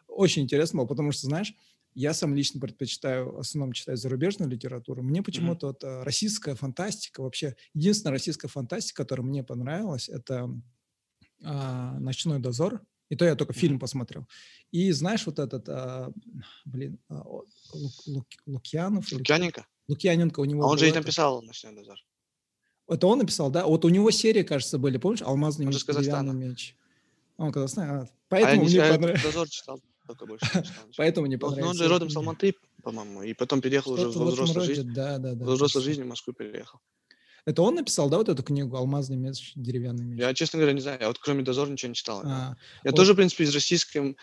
очень интересно было, потому что, знаешь, я сам лично предпочитаю в основном читать зарубежную литературу. Мне почему-то mm-hmm. вот, э, российская фантастика, вообще единственная российская фантастика, которая мне понравилась, это а, «Ночной дозор». И то я только mm-hmm. фильм посмотрел. И знаешь, вот этот, а, блин, а, Лук, Лук, Лукьянов? Лукьяненко? Лукьяненко у него... А он же и написал «Ночной дозор». Это он написал, да? Вот у него серии, кажется, были, помнишь? «Алмазный он меч», «Деревянный меч». Он Казахстан. А, поэтому а мне понравилось. «Дозор» читал только больше Поэтому не понравилось. Но он же родом с Алматы, по-моему, и потом переехал уже во взрослой жизни. Да, да, да. Во взрослой жизни в Москву переехал. Это он написал, да, вот эту книгу «Алмазный меч, деревянный меч»? Я, честно говоря, не знаю. Я вот кроме «Дозора» ничего не читал. А, я вот. тоже, в принципе, из российской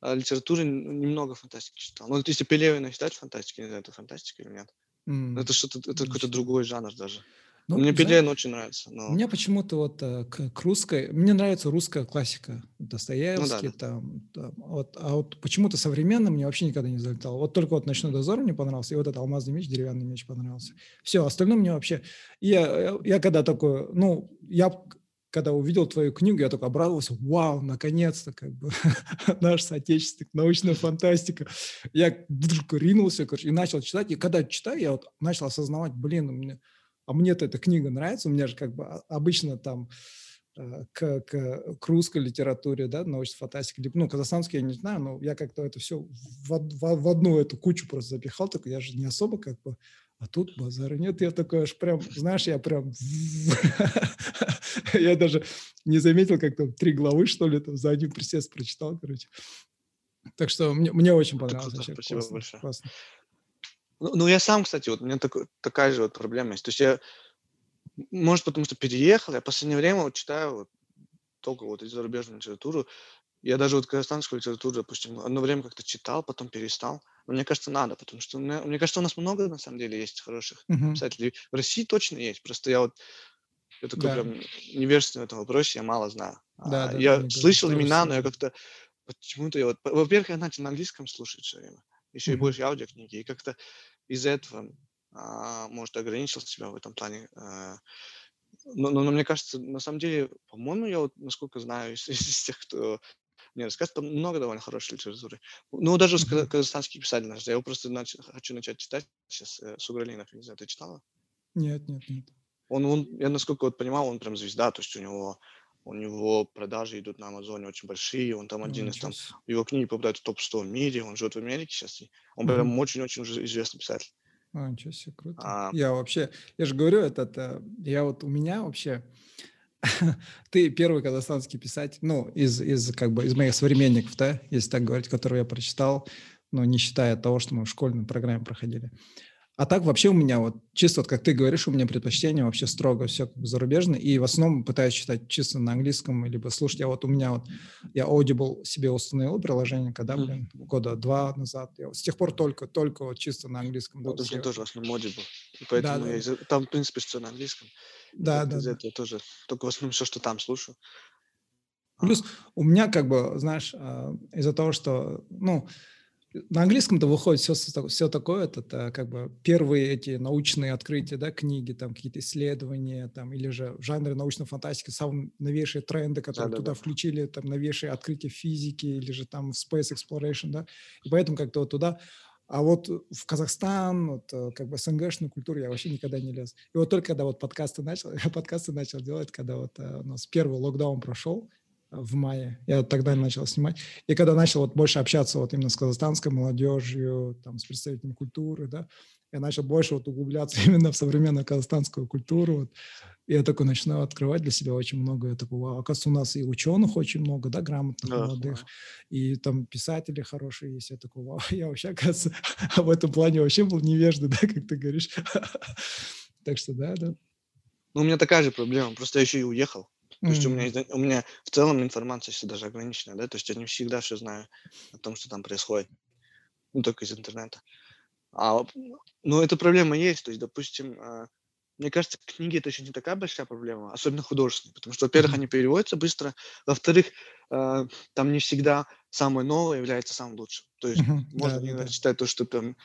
а, литературы немного фантастики читал. Ну, вот если Пелевина считать фантастикой, не знаю, это фантастика или нет. Mm. Это что-то, это какой-то другой жанр даже. Ну, мне Пелевин очень нравится. Но... Мне почему-то вот э, к, к русской... Мне нравится русская классика. Достоевский, ну, да, там, там вот, а вот почему-то современно мне вообще никогда не залетало. Вот только вот «Ночной дозор» мне понравился, и вот этот «Алмазный меч», «Деревянный меч» понравился. Все, остальное мне вообще... Я, я, я когда такой... Ну, я когда увидел твою книгу, я только обрадовался, вау, наконец-то, как бы, наш соотечественник, научная фантастика. Я ринулся, короче, и начал читать, и когда читаю, я вот начал осознавать, блин, у меня а мне-то эта книга нравится, у меня же как бы обычно там э, к, к, к русской литературе, да, научной фантастике, ну, казахстанский я не знаю, но я как-то это все в, в, в одну эту кучу просто запихал, только я же не особо как бы, а тут базара нет, я такой аж прям, знаешь, я прям, я даже не заметил, как там три главы, что ли, там за один присест прочитал, короче. Так что мне, мне очень понравилось. Спасибо большое. Классно. Ну, ну, я сам, кстати, вот у меня такой, такая же вот проблема есть. То есть я, может, потому что переехал, я в последнее время вот читаю вот, только вот зарубежную литературу. Я даже вот казахстанскую литературу, допустим, одно время как-то читал, потом перестал. Но мне кажется, надо, потому что мне, мне кажется, у нас много на самом деле есть хороших uh-huh. писателей. В России точно есть. Просто я вот я такой да. прям невежественный в этом вопросе, я мало знаю. Да, а, да, я слышал имена, но я как-то почему-то я вот, во-первых, я начал на английском слушать все время, еще mm-hmm. и больше аудиокниги, и как-то из-за этого, а, может, ограничил себя в этом плане. А, но, но, но мне кажется, на самом деле, по-моему, я вот, насколько знаю, из, из тех, кто мне рассказывает, там много довольно хорошей литературы. Ну, даже mm-hmm. казахстанский писатель наш, я его просто нач- хочу начать читать сейчас, э, Сугралинов, не знаю, ты читала? Нет, нет, нет. Он, он, я насколько вот понимал, он прям звезда, то есть у него у него продажи идут на Амазоне очень большие, он там ну, один из там, его книги попадают в топ-100 в мире, он живет в Америке сейчас, и он mm-hmm. прям очень-очень уже известный писатель. А, ничего себе, круто. А... Я вообще, я же говорю, это, это, я вот у меня вообще, ты первый казахстанский писатель, ну, из, из, как бы, из моих современников, да, если так говорить, который я прочитал, но не считая того, что мы в школьной программе проходили. А так вообще у меня вот, чисто вот как ты говоришь, у меня предпочтение вообще строго все как бы зарубежное, и в основном пытаюсь читать чисто на английском, либо слушать. Я вот у меня вот, я Audible себе установил приложение, когда, блин, года два назад. Я вот с тех пор только, только вот чисто на английском. Вот у меня тоже в основном Audible, и поэтому да, я, да. там, в принципе, все на английском. Да, да. Из да. этого тоже, только в основном все, что там слушаю. Плюс у меня как бы, знаешь, а, из-за того, что, ну, на английском-то выходит все, все такое, это, это как бы первые эти научные открытия, да, книги, там какие-то исследования, там, или же в жанре научной фантастики самые новейшие тренды, которые да, туда да, включили, там, новейшие открытия физики, или же там Space Exploration, да, и поэтому как-то вот туда. А вот в Казахстан, вот э, как бы СНГшную культуру я вообще никогда не лез. И вот только когда вот подкасты начал, я подкасты начал делать, когда вот э, у нас первый локдаун прошел, в мае. Я тогда начал снимать. И когда начал вот больше общаться вот именно с казахстанской молодежью, там, с представителями культуры, да, я начал больше вот углубляться именно в современную казахстанскую культуру. Вот. И я такой начинаю открывать для себя очень много. Я такой, вау, оказывается, у нас и ученых очень много, да, грамотных, да, молодых, да. и там писатели хорошие есть. Я такой, вау, я вообще, оказывается, в этом плане вообще был невежда, да, как ты говоришь. Так что да, да. Ну, у меня такая же проблема, просто я еще и уехал. То есть у меня, у меня в целом информация всегда даже ограничена, да, то есть я не всегда все знаю о том, что там происходит, ну, только из интернета. А, ну, эта проблема есть, то есть, допустим, а, мне кажется, книги это еще не такая большая проблема, особенно художественные, потому что, во-первых, они переводятся быстро, во-вторых, э, там не всегда самое новое является самым лучшим. То есть mm-hmm. можно да, да, читать то, что там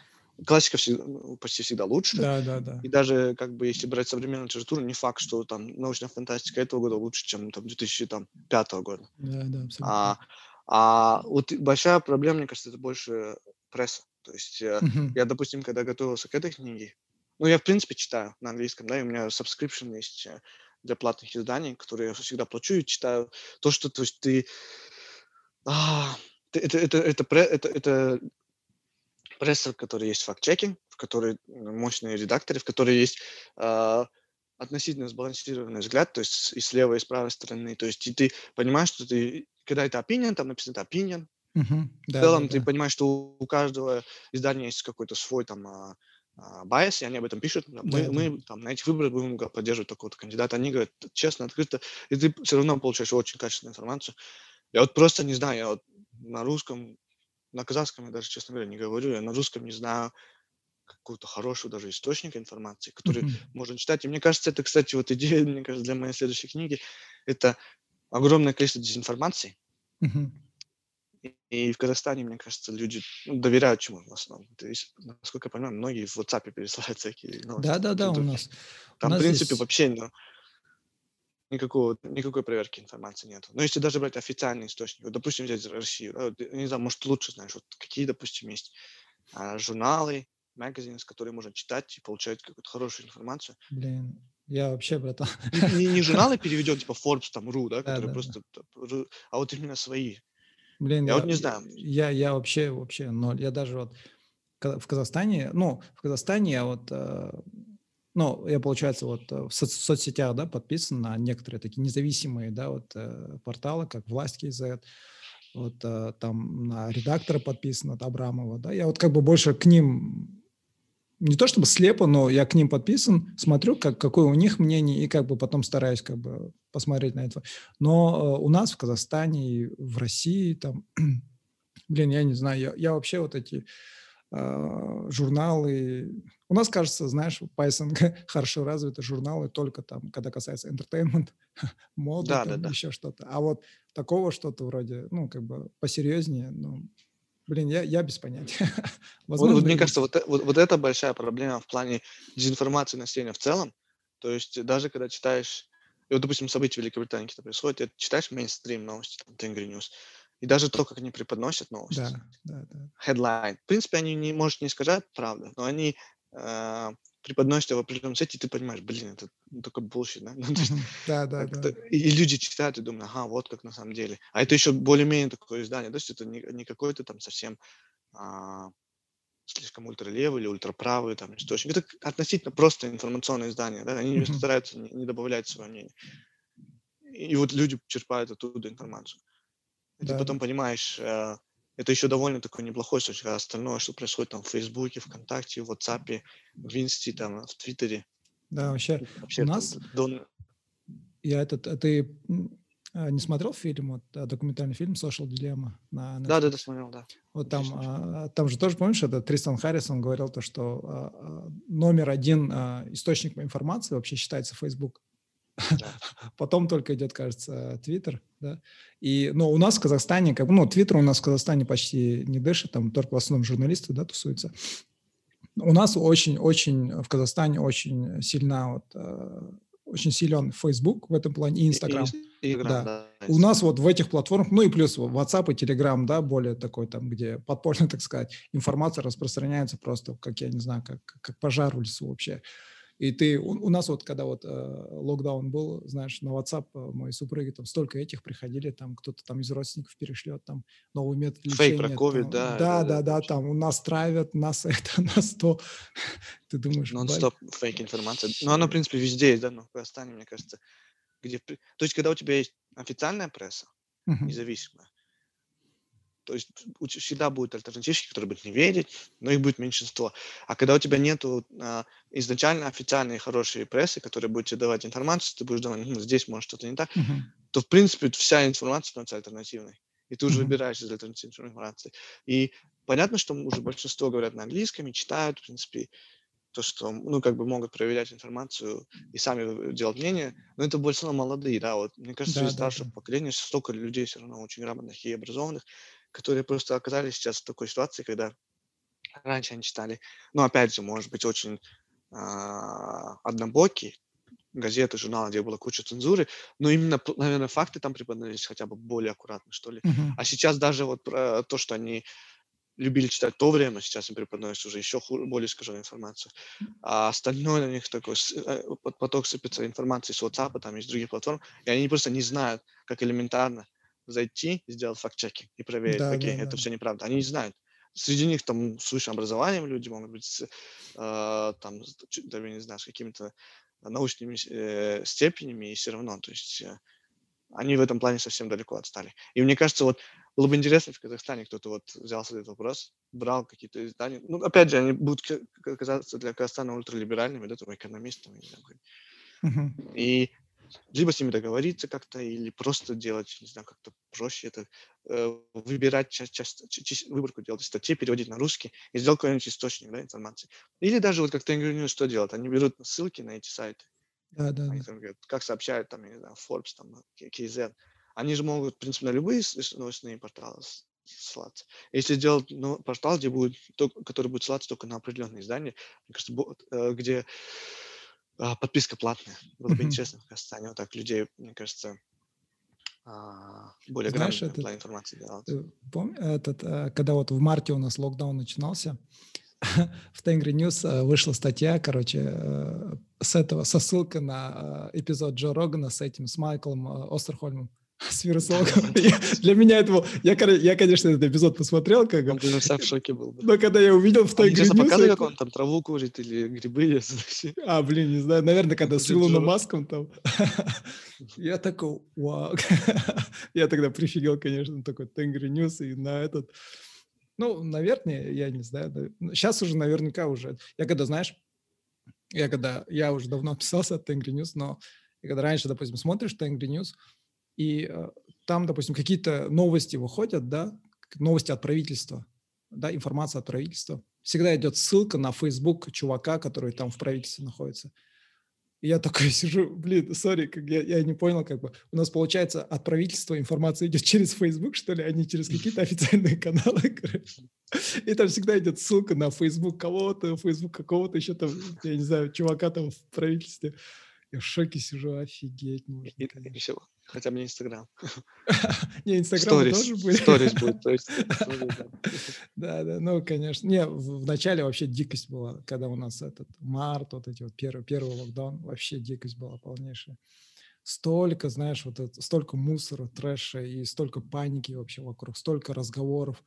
классика всегда, ну, почти всегда лучше. Да, да, да. И даже, как бы, если брать современную литературу, не факт, что там научная фантастика этого года лучше, чем там 2005 года. Да, да, абсолютно. А, а вот большая проблема, мне кажется, это больше пресса. То есть uh-huh. я, допустим, когда готовился к этой книге, ну, я, в принципе, читаю на английском, да, и у меня subscription есть э, для платных изданий, которые я всегда плачу и читаю. То, что, то есть ты... А, это, это, это, это, это, это пресса, в которой есть факт-чекинг, в которой мощные редакторы, в которой есть э, относительно сбалансированный взгляд, то есть и с левой, и с правой стороны. То есть и ты понимаешь, что ты, когда это opinion, там написано opinion, uh-huh. да, в целом да, ты да. понимаешь, что у каждого издания есть какой-то свой там а, а, байс, и они об этом пишут. Мы, да, мы да. там, на этих выборах будем поддерживать такого-то кандидата. Они говорят честно, открыто, и ты все равно получаешь очень качественную информацию. Я вот просто не знаю, я вот на русском на казахском я даже, честно говоря, не говорю, я на русском не знаю какого-то хорошего даже источника информации, который mm-hmm. можно читать. И мне кажется, это, кстати, вот идея, мне кажется, для моей следующей книги, это огромное количество дезинформации. Mm-hmm. И, и в Казахстане, мне кажется, люди ну, доверяют чему в основном. То есть, насколько я понимаю, многие в WhatsApp пересылают всякие новости. Да-да-да, у нас. Там, у нас в принципе, здесь... вообще ну, никакого, никакой проверки информации нет. Но если даже брать официальный источник, вот, допустим, взять Россию, да, вот, не знаю, может, лучше знаешь, вот какие, допустим, есть а, журналы, магазины, которые можно читать и получать какую-то хорошую информацию. Блин, я вообще, братан. Не, не журналы переведен, типа Forbes, там, РУ, да, которые да, просто, да. а вот именно свои. Блин, я, я вот не знаю. Я, я вообще, вообще ноль. Я даже вот в Казахстане, ну, в Казахстане я вот э, ну, я, получается, вот э, в соц- соцсетях, да, подписан на некоторые такие независимые, да, вот э, порталы, как Власть КЗ, вот э, там на редактора подписан от Абрамова, да, я вот как бы больше к ним не то чтобы слепо, но я к ним подписан, смотрю, как, какое у них мнение, и как бы потом стараюсь как бы посмотреть на это. Но у нас в Казахстане и в России там, блин, я не знаю, я, я вообще вот эти журналы. У нас, кажется, знаешь, по СНГ хорошо развиты журналы только там, когда касается entertainment, моды, да, там, да, да. еще что-то. А вот такого что-то вроде, ну, как бы посерьезнее, ну, блин, я, я без понятия. Возможно, вот, вот, мне кажется, вот, вот, вот это большая проблема в плане дезинформации населения в целом. То есть даже когда читаешь, и вот, допустим, события в Великобритании какие-то происходят, ты читаешь мейнстрим новости, там, Тенгри News, и даже то, как они преподносят новости. Да, да, да. Headline. В принципе, они, не, может, не искажают правду, но они э, преподносят его в определенном цвете, и ты понимаешь, блин, это ну, только bullshit, да? Ну, да, да, да. И, люди читают и думают, ага, вот как на самом деле. А это еще более-менее такое издание, то есть это не, не какой-то там совсем а, слишком ультралевый или ультраправый там источник. Это относительно просто информационное издание, да? Они стараются не, не добавлять свое мнение. И вот люди черпают оттуда информацию. И да. ты потом понимаешь, э, это еще довольно такой неплохой случай, а остальное, что происходит там в Фейсбуке, ВКонтакте, в WhatsApp, в Инсте, там, в Твиттере. Да, вообще, вообще у нас... Дон... Я этот, а ты а, не смотрел фильм, вот, а, документальный фильм «Social Dilemma»? На, на да, да, да, смотрел, да. Вот там, а, там же тоже, помнишь, это Тристан Харрисон говорил то, что а, номер один а, источник информации вообще считается Facebook. Потом только идет, кажется, Твиттер, да. И, ну, у нас в Казахстане, как ну, Твиттер у нас в Казахстане почти не дышит, там только в основном журналисты, да, тусуются. У нас очень-очень в Казахстане очень сильна вот э, очень силен Facebook в этом плане и Instagram. И, и, да. да. У нас вот в этих платформах, ну и плюс WhatsApp и Telegram, да, более такой там, где подпольно, так сказать, информация распространяется просто, как я не знаю, как, как пожар в лесу вообще. И ты, у, у нас вот, когда вот э, локдаун был, знаешь, на WhatsApp э, моей супруги там столько этих приходили, там кто-то там из родственников перешлет, там новый метод лечения. Фейк про COVID, да. Да, да, да, там у нас травят, нас это, нас то. ты думаешь... Нон-стоп фейк информация. Ну, она, в принципе, везде есть, да, но в Казахстане, мне кажется, где... То есть, когда у тебя есть официальная пресса, независимая, то есть всегда будут альтернативщики, которые будут не верить, но их будет меньшинство. А когда у тебя нет а, изначально официальной хорошей прессы, которая будет тебе давать информацию, ты будешь думать, ну, здесь может что-то не так, uh-huh. то в принципе вся информация становится альтернативной. И ты уже uh-huh. выбираешь из альтернативной информации. И понятно, что уже большинство говорят на английском и читают, в принципе, то, что, ну, как бы могут проверять информацию и сами делать мнение, но это больше молодые, да, вот, мне кажется, да, из старшего да, да. поколения столько людей все равно очень грамотных и образованных, которые просто оказались сейчас в такой ситуации, когда раньше они читали, ну, опять же, может быть, очень а, однобокие газеты, журналы, где была куча цензуры, но именно, наверное, факты там преподносились хотя бы более аккуратно, что ли. Uh-huh. А сейчас даже вот про то, что они любили читать то время, сейчас им преподносят уже еще хуже, более искаженную информацию. А остальное на них такой э, поток сыпется информации с WhatsApp, там, из других платформ, и они просто не знают, как элементарно зайти, сделать факт-чекинг и проверить, да, окей, да, это да. все неправда. Они не знают. Среди них там с высшим образованием люди могут быть, с, э, там, даже не знаю, с какими-то научными э, степенями, и все равно, то есть э, они в этом плане совсем далеко отстали. И мне кажется, вот было бы интересно в Казахстане кто-то вот взялся за этот вопрос, брал какие-то издания. Ну, опять же, они будут казаться для Казахстана ультралиберальными, да, там, экономистами. Uh-huh. И либо с ними договориться как-то, или просто делать, не знаю, как-то проще это, э, выбирать часть, часть, часть, выборку делать статьи, переводить на русский и сделать какой-нибудь источник да, информации. Или даже вот как то News что делают? Они берут ссылки на эти сайты. Да, да, они, да. говорят, как сообщают там, я не знаю, Forbes, там, KZ. Они же могут, в принципе, на любые новостные порталы ссылаться. Если сделать ну, портал, где будет, который будет ссылаться только на определенные издания, мне кажется, э, где а, подписка платная. Было бы интересно в Казахстане вот так людей, мне кажется, а, более Знаешь, этот, информации делать. Помню, этот, э, когда вот в марте у нас локдаун начинался, в Tengri News э, вышла статья, короче, э, с этого, со ссылкой на эпизод Джо Рогана с этим, с Майклом Остерхольмом с вирусологом. Для меня это был... Я, я, конечно, этот эпизод посмотрел. Как... Он бы в шоке был. Но когда я увидел в Tengri... показывали, как он там траву курит или грибы ест. А, блин, не знаю. Наверное, когда с Илоном Маском там. Я такой, вау. Я тогда прифигел, конечно, такой Tengri News и на этот... Ну, наверное, я не знаю. Сейчас уже наверняка уже... Я когда, знаешь, я когда... Я уже давно отписался от Tengri News, но когда раньше, допустим, смотришь Tengri News, и э, там, допустим, какие-то новости выходят, да, новости от правительства, да, информация от правительства. Всегда идет ссылка на Facebook чувака, который там в правительстве находится. И я такой сижу, блин, сори, как я, я не понял, как бы у нас получается от правительства информация идет через Facebook, что ли, а не через какие-то официальные каналы, короче. И там всегда идет ссылка на Facebook кого-то, Facebook какого-то еще там, я не знаю, чувака там в правительстве. Я в шоке сижу, офигеть можно. И, еще Хотя бы не Инстаграм. Не, Инстаграм тоже были. Сторис будет, то есть. Да, да, ну, конечно. Не, в начале вообще дикость была, когда у нас этот март, вот эти вот первый, первый локдаун, вообще дикость была полнейшая. Столько, знаешь, вот это, столько мусора, трэша и столько паники вообще вокруг, столько разговоров.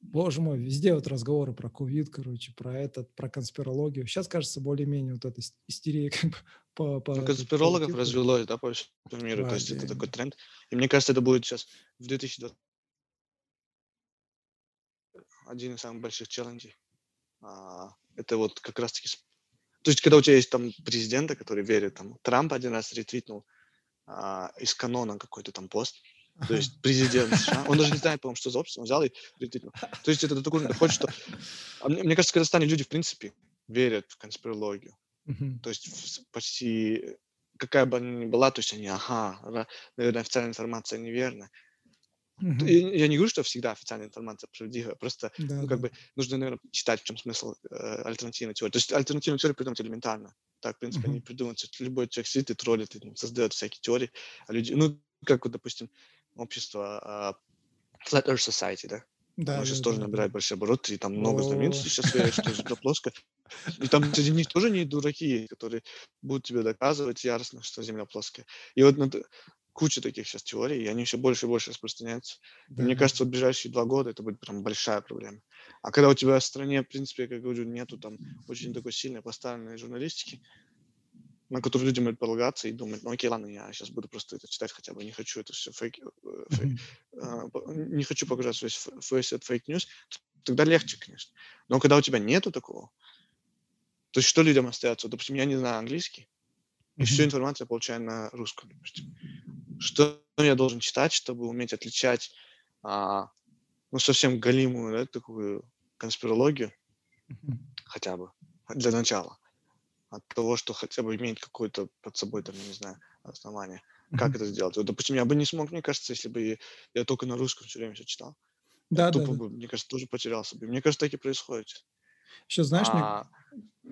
Боже мой, везде вот разговоры про ковид, короче, про этот, про конспирологию. Сейчас, кажется, более-менее вот эта истерия как бы по... по конспирологов по развелось, да, по всему миру, то есть это такой тренд. И мне кажется, это будет сейчас в 2020 один из самых больших челленджей. А, это вот как раз-таки... То есть, когда у тебя есть там президента, который верит, там, Трамп один раз ретвитнул а, из канона какой-то там пост, то есть президент США, он даже не знает, по-моему, что за общество, он взял и ретвитнул. То есть это до такого доходит, что... А мне, мне кажется, в Казахстане люди, в принципе, верят в конспирологию. То есть почти какая бы она ни была, то есть они, ага, наверное, официальная информация неверна. Мгм. Я, не говорю, что всегда официальная информация правдивая, просто, Да, ну, как да. бы, нужно, наверное, читать, в чем смысл э, альтернативной теории. То есть альтернативную теорию придумать элементарно. Так, в принципе, они Мгм. придумывают, любой человек сидит и троллит, и создает всякие теории, а люди, ну, как вот, допустим, общество а, Flat Earth Society, да? Да, Оно сейчас да, тоже да, набирает большие обороты, и там много знаменитостей сейчас верят, что Земля плоская. И там среди них тоже не дураки которые будут тебе доказывать яростно, что Земля плоская. И вот над- куча таких сейчас теорий, и они все больше и больше распространяются. Да, мне кажется, в ближайшие два года это будет прям большая проблема. А когда у тебя в стране, в принципе, как я говорю, нету там очень такой сильно поставленной журналистики, на которую люди могут полагаться и думать, ну окей, ладно, я сейчас буду просто это читать хотя бы, не хочу это все фейк, э, фейк, по- не хочу погружаться в весь этот fake news, тогда легче, конечно. Но когда у тебя нету такого, то есть что людям остается? Допустим, я не знаю английский, и всю Мгм. информацию я получаю на русском, допустим. Что я должен читать, чтобы уметь отличать, а, ну, совсем галимую, да, такую конспирологию, Мгм. хотя бы, для начала, от того, что хотя бы имеет какое-то под собой, там, я не знаю, основание. Как Мгм. это сделать? Вот, допустим, я бы не смог, мне кажется, если бы я только на русском все время все читал. Да, да, Тупо да. бы, мне кажется, тоже потерялся бы. Мне кажется, так и происходит. Еще знаешь, мне, А,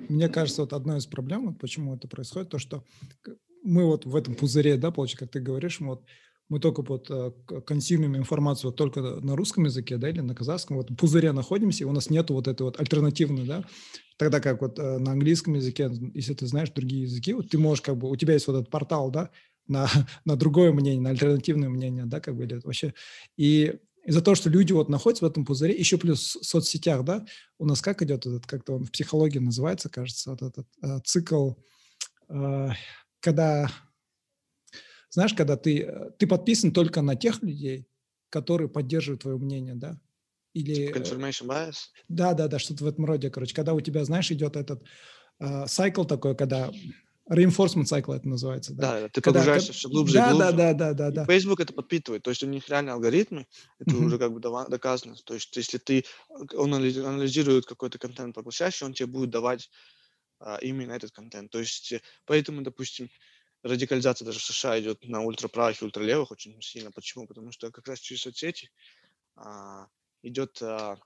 мне кажется, вот одна из проблем, вот почему это происходит, то, что мы вот в этом пузыре, да, получается, как ты говоришь, мы вот мы только вот э, консюмим информацию вот только на русском языке, да, или на казахском, в этом пузыре находимся, и у нас нету вот этой вот альтернативной, да, тогда как вот э, на английском языке, если ты знаешь другие языки, вот ты можешь как бы, у тебя есть вот этот портал, да, на, на другое мнение, на альтернативное мнение, да, как бы, или вообще, и из-за того, что люди вот находятся в этом пузыре, еще плюс в соцсетях, да, у нас как идет этот, как-то он в психологии называется, кажется, вот этот э, цикл, э, когда, знаешь, когда ты, э, ты подписан только на тех людей, которые поддерживают твое мнение, да, или... э, confirmation bias. да, да, да, что-то в этом роде, короче. Когда у тебя, знаешь, идет этот цикл такой, когда reinforcement cycle это называется, да. Да, ты Когда- погружаешься ка- все глубже да, и глубже. да, да, да, да, да. Facebook это подпитывает, то есть у них реально алгоритмы, это Мгм. уже как бы доказано. То есть если ты, он анализ- анализирует какой-то контент поглощающий, он тебе будет давать а, именно этот контент. То есть э, поэтому, допустим, радикализация даже в США идет на ультраправых и ультралевых очень сильно. Почему? Потому что как раз через соцсети а, идет а,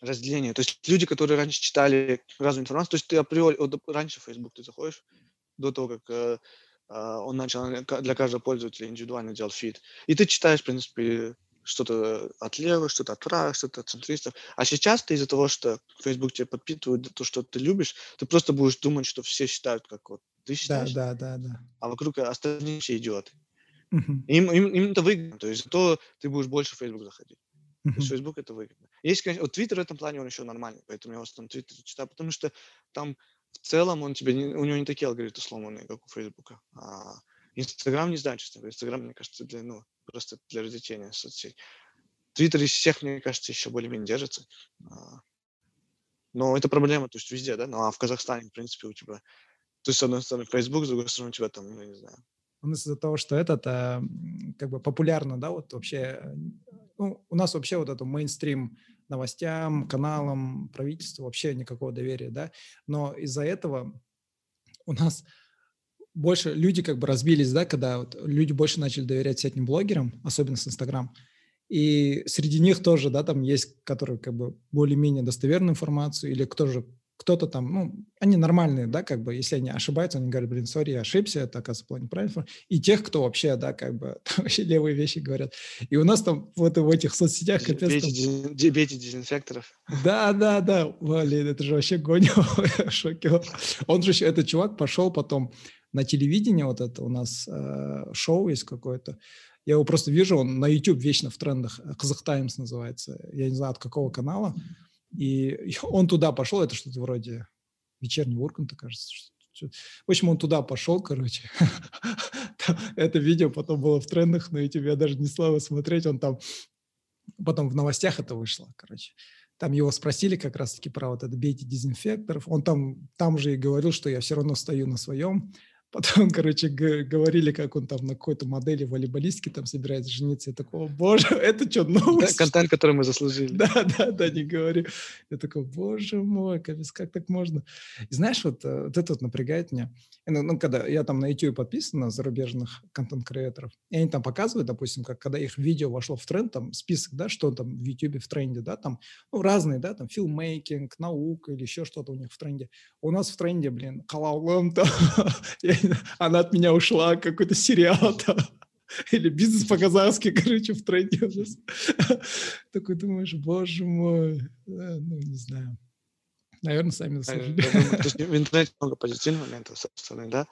разделение. То есть люди, которые раньше читали разную информацию, то есть ты априори, вот, раньше в Facebook ты заходишь, до того, как э, а, он начал для каждого пользователя индивидуально делать фид. И ты читаешь, в принципе, что-то от левых, что-то от правых, что-то от центристов. А сейчас ты из-за того, что Facebook тебе подпитывает то, что ты любишь, ты просто будешь думать, что все считают, как вот ты Да, считаешь, да, да, да. а вокруг остальные все идиоты. Им, им, им это выгодно, то есть зато ты будешь больше в Facebook заходить. То мгм. есть Facebook это выгодно. Есть, конечно, вот Twitter в этом плане он еще нормальный, поэтому я в основном Twitter читаю, потому что там в целом он тебе, не- у него не такие алгоритмы сломанные, как у Facebook. А Инстаграм не знаю, честно говоря. Инстаграм, мне кажется, для, ну, просто для развлечения соцсеть. Твиттер из всех, мне кажется, еще более-менее держится. А, Но это проблема, то есть везде, да? Ну а в Казахстане, в принципе, у тебя... То есть, с одной стороны, Facebook, с другой стороны, у тебя там, ну, я не знаю, У нас из-за того, что этот а, как бы популярно, да, вот вообще, ну, у нас вообще вот это мейнстрим новостям, каналам, правительству вообще никакого доверия, да, но из-за этого у нас больше люди как бы разбились, да, когда вот люди больше начали доверять всяким блогерам, особенно с Инстаграм, и среди них тоже, да, там есть, которые как бы более-менее достоверную информацию, или кто же, кто-то там, ну, они нормальные, да, как бы, если они ошибаются, они говорят, блин, сори, я ошибся, это, оказывается, была неправильная информация. И тех, кто вообще, да, как бы, там вообще левые вещи говорят. И у нас там вот в этих соцсетях, капец, бейте, там- бейте дезинфекторов. да, да, да, блин, это же вообще в шоке. Он же, еще- этот чувак пошел потом на телевидение, вот это у нас э, шоу есть какое-то, я его просто вижу, он на YouTube вечно в трендах, э, Казах Таймс называется, я не знаю, от какого канала, и и он туда пошел, это что-то вроде вечерний Урганта, кажется. В общем, он туда пошел, короче. Это видео потом было в трендах на YouTube, я даже не слава смотреть, он там потом в новостях это вышло, короче. Там его спросили как раз-таки про вот это «бейте дезинфекторов». Он там, там же и говорил, что я все равно стою на своем, Потом, короче, говорили, как он там на какой-то модели волейболистки там собирается жениться. Я такой, боже, это что, новость? Контент, который мы заслужили. Да, да, да, не говори. Я такой, боже мой, капец, как так можно? И знаешь, вот, э, вот это вот напрягает меня. Ну, ну, когда я там на YouTube подписан на зарубежных контент-креаторов, и они там показывают, допустим, как когда их видео вошло в тренд, там список, да, что там в YouTube в тренде, да, там, ну, разные, да, там, филмейкинг, наука или еще что-то у них в тренде. У нас в тренде, блин, халалом там, она от меня ушла, какой-то сериал там. Или бизнес по-казахски, короче, в тренде у нас. Такой думаешь, боже мой, ну, не знаю. Наверное, сами заслужили. В интернете много позитивных моментов, собственно, да.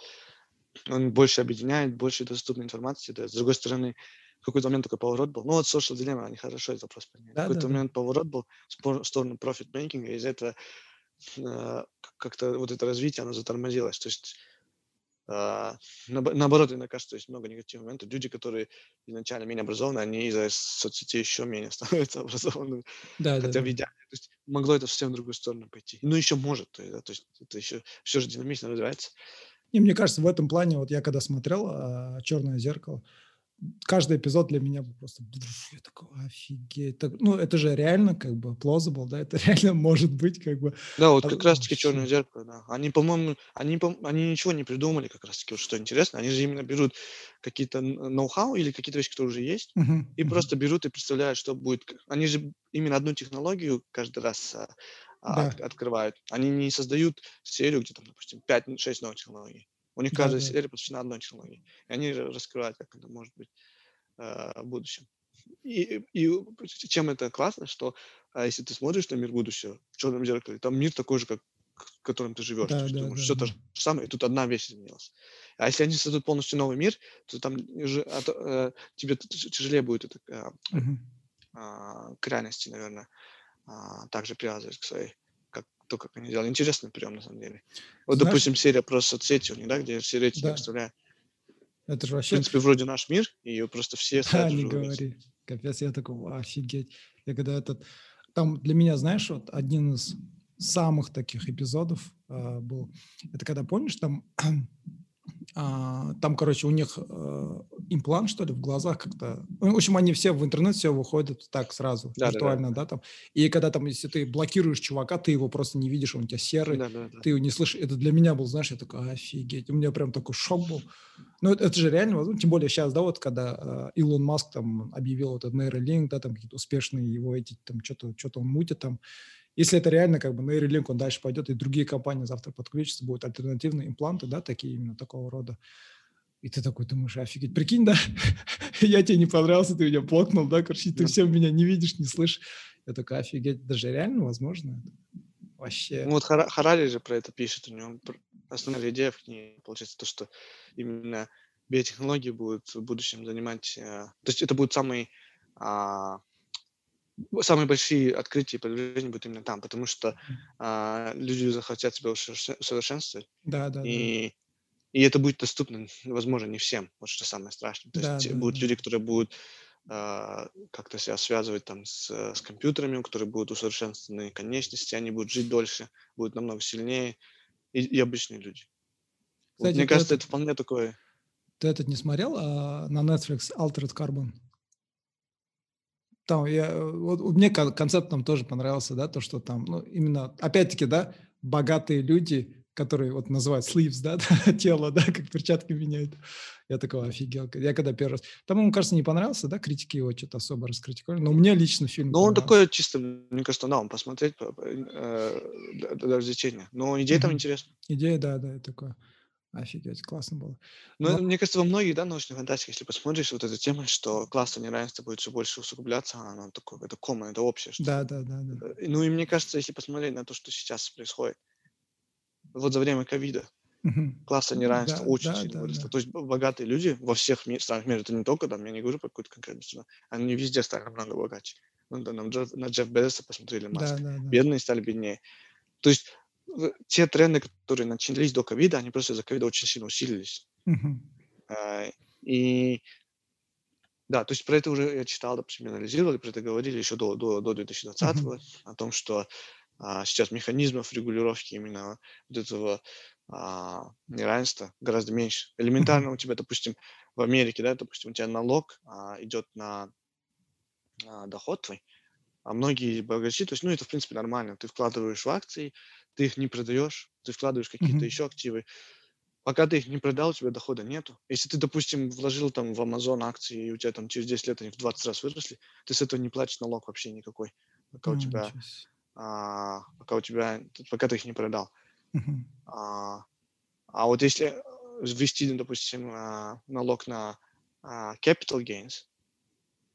Он больше объединяет, больше доступной информации. Да. С другой стороны, в какой-то момент такой поворот был. Ну, вот social dilemma, они хорошо этот вопрос поняли. Да, в какой-то да, момент да. поворот был в сторону и из этого э, как-то вот это развитие, оно затормозилось. То есть наоборот, мне кажется, есть много негативных моментов. Люди, которые изначально менее образованы, они из-за соцсетей еще менее становятся образованными. Да, Хотя да, в идеале. То есть могло это совсем в другую сторону пойти. Ну, еще может. То есть, да, то есть это еще все же динамично развивается. И мне кажется, в этом плане, вот я когда смотрел а, «Черное зеркало», каждый эпизод для меня был просто, я такой, офигеть. Так, ну, это же реально как бы plausible, да, это реально может быть как бы. Да, вот а, как раз-таки «Черное зеркало», да. Они, по-моему, они, они ничего не придумали как раз-таки, вот что интересно, они же именно берут какие-то ноу-хау или какие-то вещи, которые уже есть, uh-huh, и uh-huh. просто берут и представляют, что будет. Они же именно одну технологию каждый раз а, да. от, открывают. Они не создают серию, где там, допустим, 5-6 новых технологий. У них каждая да, серия посвящена одной технологии. И они раскрывают, как это может быть э, в будущем. И, и чем это классно, что а, если ты смотришь на мир будущего в черном зеркале, там мир такой же, как в котором ты живешь. Да, то есть, да, думаешь, да, все да. то же самое, и тут одна вещь изменилась. А если они создадут полностью новый мир, то там а, э, тебе тяжелее будет это э, uh-huh. э, к реальности, наверное, э, также привязывать к своей то, как они делали. Интересный прием, на самом деле. Вот, Знаешь, допустим, серия про соцсети у них, да, где все рейтинги да. вставляют. Это же вообще... В принципе, вроде наш мир, и ее просто все Да, не говори. Капец, я такой, офигеть. Я когда этот... Там для меня, знаешь, вот один из самых таких эпизодов э, был, это когда, помнишь, там там, короче, у них э, имплант, что ли, в глазах как-то. Ну, в общем, они все в интернет все выходят так сразу, да, виртуально, да, да. да, там. И когда там, если ты блокируешь чувака, ты его просто не видишь, он у тебя серый, да, да, да. ты его не слышишь. Это для меня был, знаешь, я такой, офигеть. У меня прям такой шок был. Ну, это, это же реально возможно. Тем более сейчас, да, вот когда э, Илон Маск там объявил этот нейролинк, да, там какие-то успешные его эти, там, что-то что он мутит там, если это реально как бы нейролинк, он дальше пойдет, и другие компании завтра подключатся, будут альтернативные импланты, да, такие именно такого рода. И ты такой думаешь, офигеть, прикинь, да, я тебе не понравился, ты меня блокнул, да, короче, ты все меня не видишь, не слышишь. Я такой, офигеть, даже реально возможно Вообще. Ну вот Харари же про это пишет, у него основная идея в книге, получается, то, что именно биотехнологии будут в будущем занимать, э, то есть это будет самый а, самые большие открытия и продвижения будут именно там, потому что а, люди захотят себя усовершенствовать. Да, да, и, да. и это будет доступно, возможно, не всем. Вот что самое страшное. То да, есть да, будут да. люди, которые будут а, как-то себя связывать там с, с компьютерами, у которых будут усовершенствованы конечности, они будут жить дольше, будут намного сильнее, и, и обычные люди. Кстати, вот, мне кажется, этот, это вполне такое. Ты этот не смотрел а, на Netflix Altered Carbon? Там я, вот мне концепт там тоже понравился, да, то, что там, ну, именно, опять-таки, да, богатые люди, которые вот называют sleeves, да, тело, да, как перчатки меняют. Я такого офигел. Я когда первый раз... Там, ему, кажется, не понравился, да, критики его что-то особо раскритиковали, но мне лично фильм Ну, он такой чисто, мне кажется, да, он посмотреть э, для развлечения. Но идея там интересная. Идея, да, да, такое. Офигеть, классно было. Ну, Но... мне кажется, во многих, да, научных фантастиках, если посмотришь, вот эта тема, что классное неравенство будет все больше усугубляться, оно такое, это common, это общее. Что... Да, да, да, да. Э, ну, и мне кажется, если посмотреть на то, что сейчас происходит, вот за время ковида, угу. классное неравенство да, очень да, сильно да, выросло. Да. То есть богатые люди во всех ми- странах мира, это не только там, я не говорю про какую-то конкретную страну, они везде стали намного богаче. Ну, да, нам Джефф, на Джефф Безоса посмотрели Маск. Да, да, да. Бедные стали беднее. То есть те тренды, которые начались до ковида, они просто из-за ковида очень сильно усилились. Uh-huh. И да, то есть про это уже я читал, допустим, анализировали, про это говорили еще до, до, до 2020 uh-huh. о том, что а, сейчас механизмов регулировки именно вот этого а, неравенство гораздо меньше. Элементарно у тебя, допустим, в Америке, да, допустим, у тебя налог а, идет на а, доход твой, а многие богачи, то есть, ну, это, в принципе, нормально. Ты вкладываешь в акции, ты их не продаешь, ты вкладываешь какие-то Мгм. еще активы. Пока ты их не продал, у тебя дохода нету. Если ты, допустим, вложил там в Amazon акции, и у тебя там через 10 лет они в 20 раз выросли, ты с этого не платишь налог вообще никакой, пока у А, тебя, а, пока у тебя, пока ты их не продал. Мгм. А, а вот если э, ввести, допустим, а, налог на а, capital gains,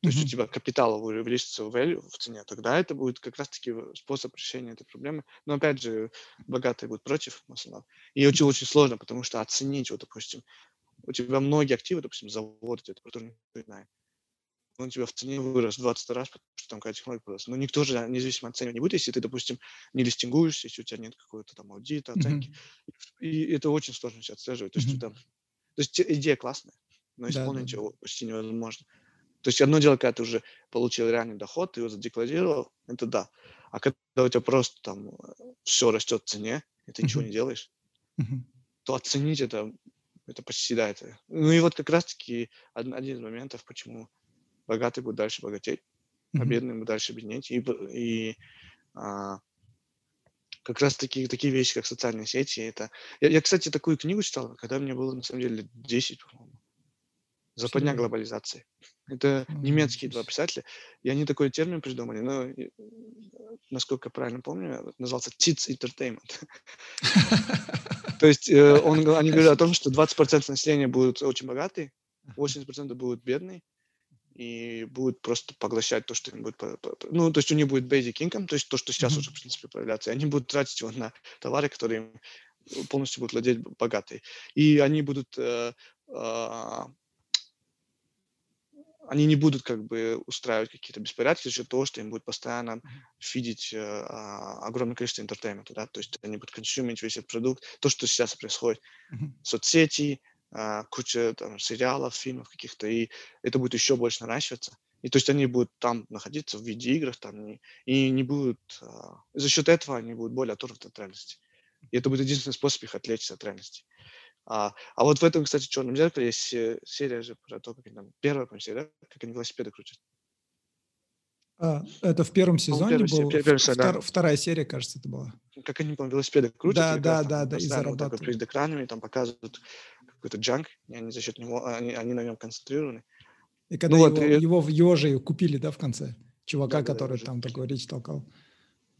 то есть у тебя капитал увеличится в value, в цене, тогда это будет как раз-таки способ решения этой проблемы. Но опять же, богатые будут против основном. И очень очень сложно, потому что оценить, вот, допустим, у тебя многие активы, допустим, завод, это никто не знает. Он у тебя в цене вырос в 20 раз, потому что там какая технология появилась. Но никто же независимо оценивать не будет, если ты, допустим, не листингуешься, если у тебя нет какого-то там аудита, оценки. И это очень сложно все отслеживать. То есть, там, то есть идея классная, но Да, да, исполнить да. его почти невозможно. То есть одно дело, когда ты уже получил реальный доход, ты его задекларировал, это да. А когда у тебя просто там все растет в цене, и ты ничего не делаешь, то оценить это, это почти да. Это. Ну и вот как раз-таки од- один из моментов, почему богатый будет дальше богатеть, а Мгм. бедный будет дальше беднеть. И, и а, как раз таки такие вещи, как социальные сети, это... Я, я, кстати, такую книгу читал, когда мне было, на самом деле, лет 10, по-моему. Западня глобализации. Это немецкие два писателя, и они такой термин придумали, но, э, насколько правильно помню, назывался Tits Entertainment. То есть э, он, они говорят о том, что 20% населения будут очень богатые, 80% будут бедные, и будут просто поглощать то, что им будет... Ну, то есть у них будет basic income, то есть то, что сейчас уже, в принципе, появляется, и они будут тратить его на товары, которые им полностью будут владеть богатые. И они будут... э, а, они не будут как бы устраивать какие-то беспорядки за счет того, что им будет постоянно фидить э, а, огромное количество энтертейнмента, да, то есть они будут консумить весь этот продукт, то, что сейчас происходит, Мгм. соцсети, а, куча там сериалов, фильмов каких-то, и это будет еще больше наращиваться. И то есть они будут там находиться в видеоиграх, там, не- и не будут, а, за счет этого они будут более оторваны от реальности. И это будет единственный способ их отвлечься от реальности. А, а вот в этом, кстати, черном зеркале есть се- серия же про то, как они там, первая, серия, да, как они велосипеды крутят. А, это в первом сезоне первый се- был, пер- в- первый сезон, да. втор- вторая серия, кажется, это была. Как они, по-моему, велосипеды крутят, Да, и да, да, да, и постоянно вот так вот зарабатывают. перед экранами там показывают какой-то джанк, и они за счет него, они, они на нем концентрированы. И когда Ну вот, его, и- его, его же купили, да, в конце? Чувака, Да-да-да, который же там такой речь толкал.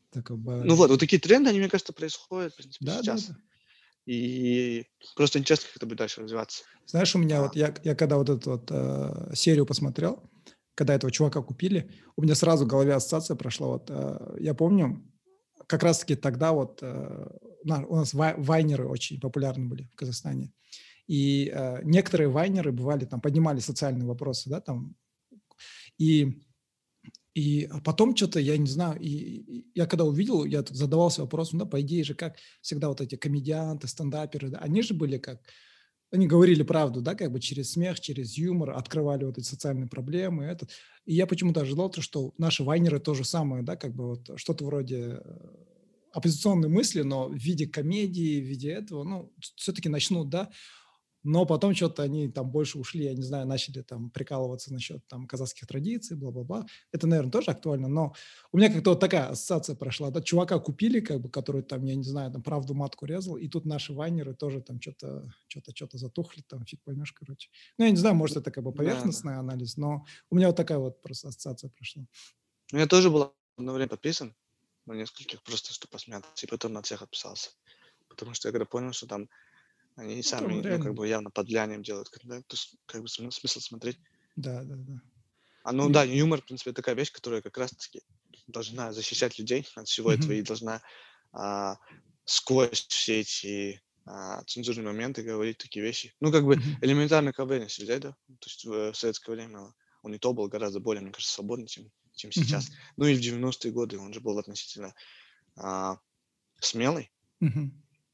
Такой, Ну вот, вот такие тренды, они, мне кажется, происходят, в принципе, Да, да, сейчас. да. И просто интересно, как это будет дальше развиваться. Знаешь, у меня вот, я, я когда вот эту вот э, серию посмотрел, когда этого чувака купили, у меня сразу в голове ассоциация прошла. Вот, э, я помню, как раз-таки тогда вот э, у нас вай- вайнеры очень популярны были в Казахстане. И э, некоторые вайнеры бывали там, поднимали социальные вопросы, да, там. И, и потом что-то, я не знаю, и, я когда увидел, я задавался вопросом, да, по идее же, как всегда вот эти комедианты, стендаперы, да, они же были как, они говорили правду, да, как бы через смех, через юмор, открывали вот эти социальные проблемы. Это. И я почему-то ожидал, то, что наши вайнеры то же самое, да, как бы вот что-то вроде э, оппозиционной мысли, но в виде комедии, в виде этого, ну, все-таки начнут, да, но потом что-то они там больше ушли, я не знаю, начали там прикалываться насчет там казахских традиций, бла-бла-бла. Это, наверное, тоже актуально, но у меня как-то вот такая ассоциация прошла. Да, чувака купили, как бы, который там, я не знаю, там правду матку резал, и тут наши вайнеры тоже там что-то, что-то, что-то затухли, там фиг поймешь, короче. Ну, я не знаю, может, это как бы Да, да. поверхностный анализ, но у меня вот такая вот просто ассоциация прошла. Ну, я тоже был одно время подписан на нескольких, просто чтобы посмеяться, и потом на всех отписался. Потому что я когда понял, что там они сами, ну, реально. как бы явно под влиянием делают контент, то есть, как бы смысл, смотреть. Да, да, да. А ну И- да, юмор, в принципе, такая вещь, которая как раз-таки должна защищать людей от всего этого Мгм. и должна а, сквозь все эти а, цензурные моменты говорить такие вещи. Ну, как бы Мгм. элементарно КВН, если взять, да, то есть в, в советское время он и то был гораздо более, мне кажется, свободный, чем, чем сейчас. Ну и в 90-е годы он же был относительно а, смелый.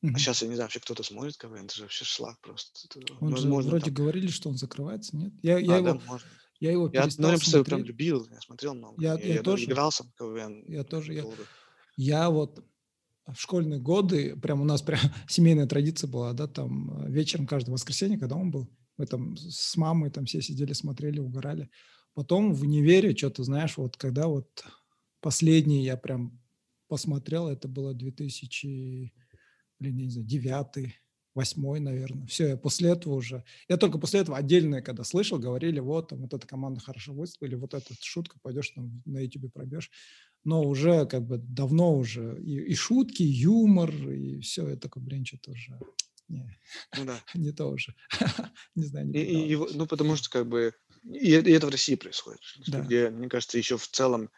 Мгм. А сейчас я не знаю, вообще кто-то смотрит КВН, это же вообще шлак просто. Это Он же невозможно вроде там. говорили, что он закрывается, нет? Я, я А, его, да, можно. я его Я, ну, перестал я просто прям смотреть. любил, я смотрел много. Я- Я, я я тоже. игрался в КВН Я тоже, я-. Я вот в школьные годы, прям у нас прям семейная традиция была, да, там вечером каждое воскресенье, когда он был, мы там с мамой там все сидели, смотрели, угорали. Потом в универе что-то, знаешь, вот когда вот последний я прям посмотрел, это было 2000, я не знаю, девятый, восьмой, наверное. Все, я после этого уже... Я только после этого отдельно, когда слышал, говорили, вот, там, вот эта команда хорошо выступила, вот эта шутка, пойдешь там на YouTube пробьешь. Но уже как бы давно уже и, и шутки, и юмор, и все, это такой, блин, что-то уже... Не, ну, да. не то уже. не знаю, не и, и, Ну, потому что как бы... И, и это в России происходит, да. где, мне кажется, еще в целом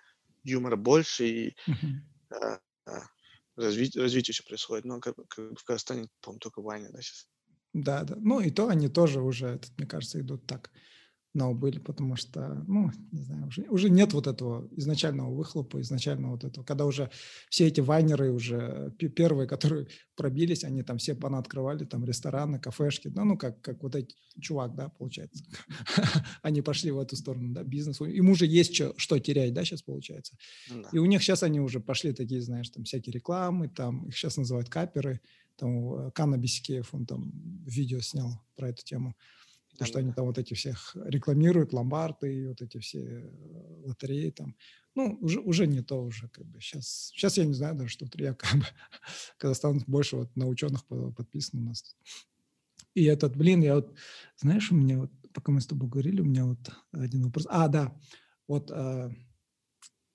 юмора больше, и uh-huh развитие, развитие еще происходит. Но как, как в Казахстане, по-моему, только Ваня, да, сейчас? Да, да. Ну и то они тоже уже, мне кажется, идут так на убыль, потому что, ну, не знаю, уже, уже нет вот этого изначального выхлопа, изначального вот этого, когда уже все эти вайнеры уже первые, которые пробились, они там все открывали там рестораны, кафешки, ну, ну, как, как вот эти чувак, да, получается. они пошли в эту сторону, да, бизнес. Им уже есть что, что терять, да, сейчас получается. И у них сейчас они уже пошли такие, знаешь, там всякие рекламы, там их сейчас называют каперы, там Канна Бисикеев, он там видео снял про эту тему. Потому что они там вот эти всех рекламируют, ломбарды, вот эти все э, лотереи там. Ну, уже, уже не то уже, как бы. Сейчас, сейчас я не знаю даже, что я как бы, Казахстан больше вот на ученых подписан у нас. И этот, блин, я вот, знаешь, у меня вот, пока мы с тобой говорили, у меня вот один вопрос. А, да, вот, а,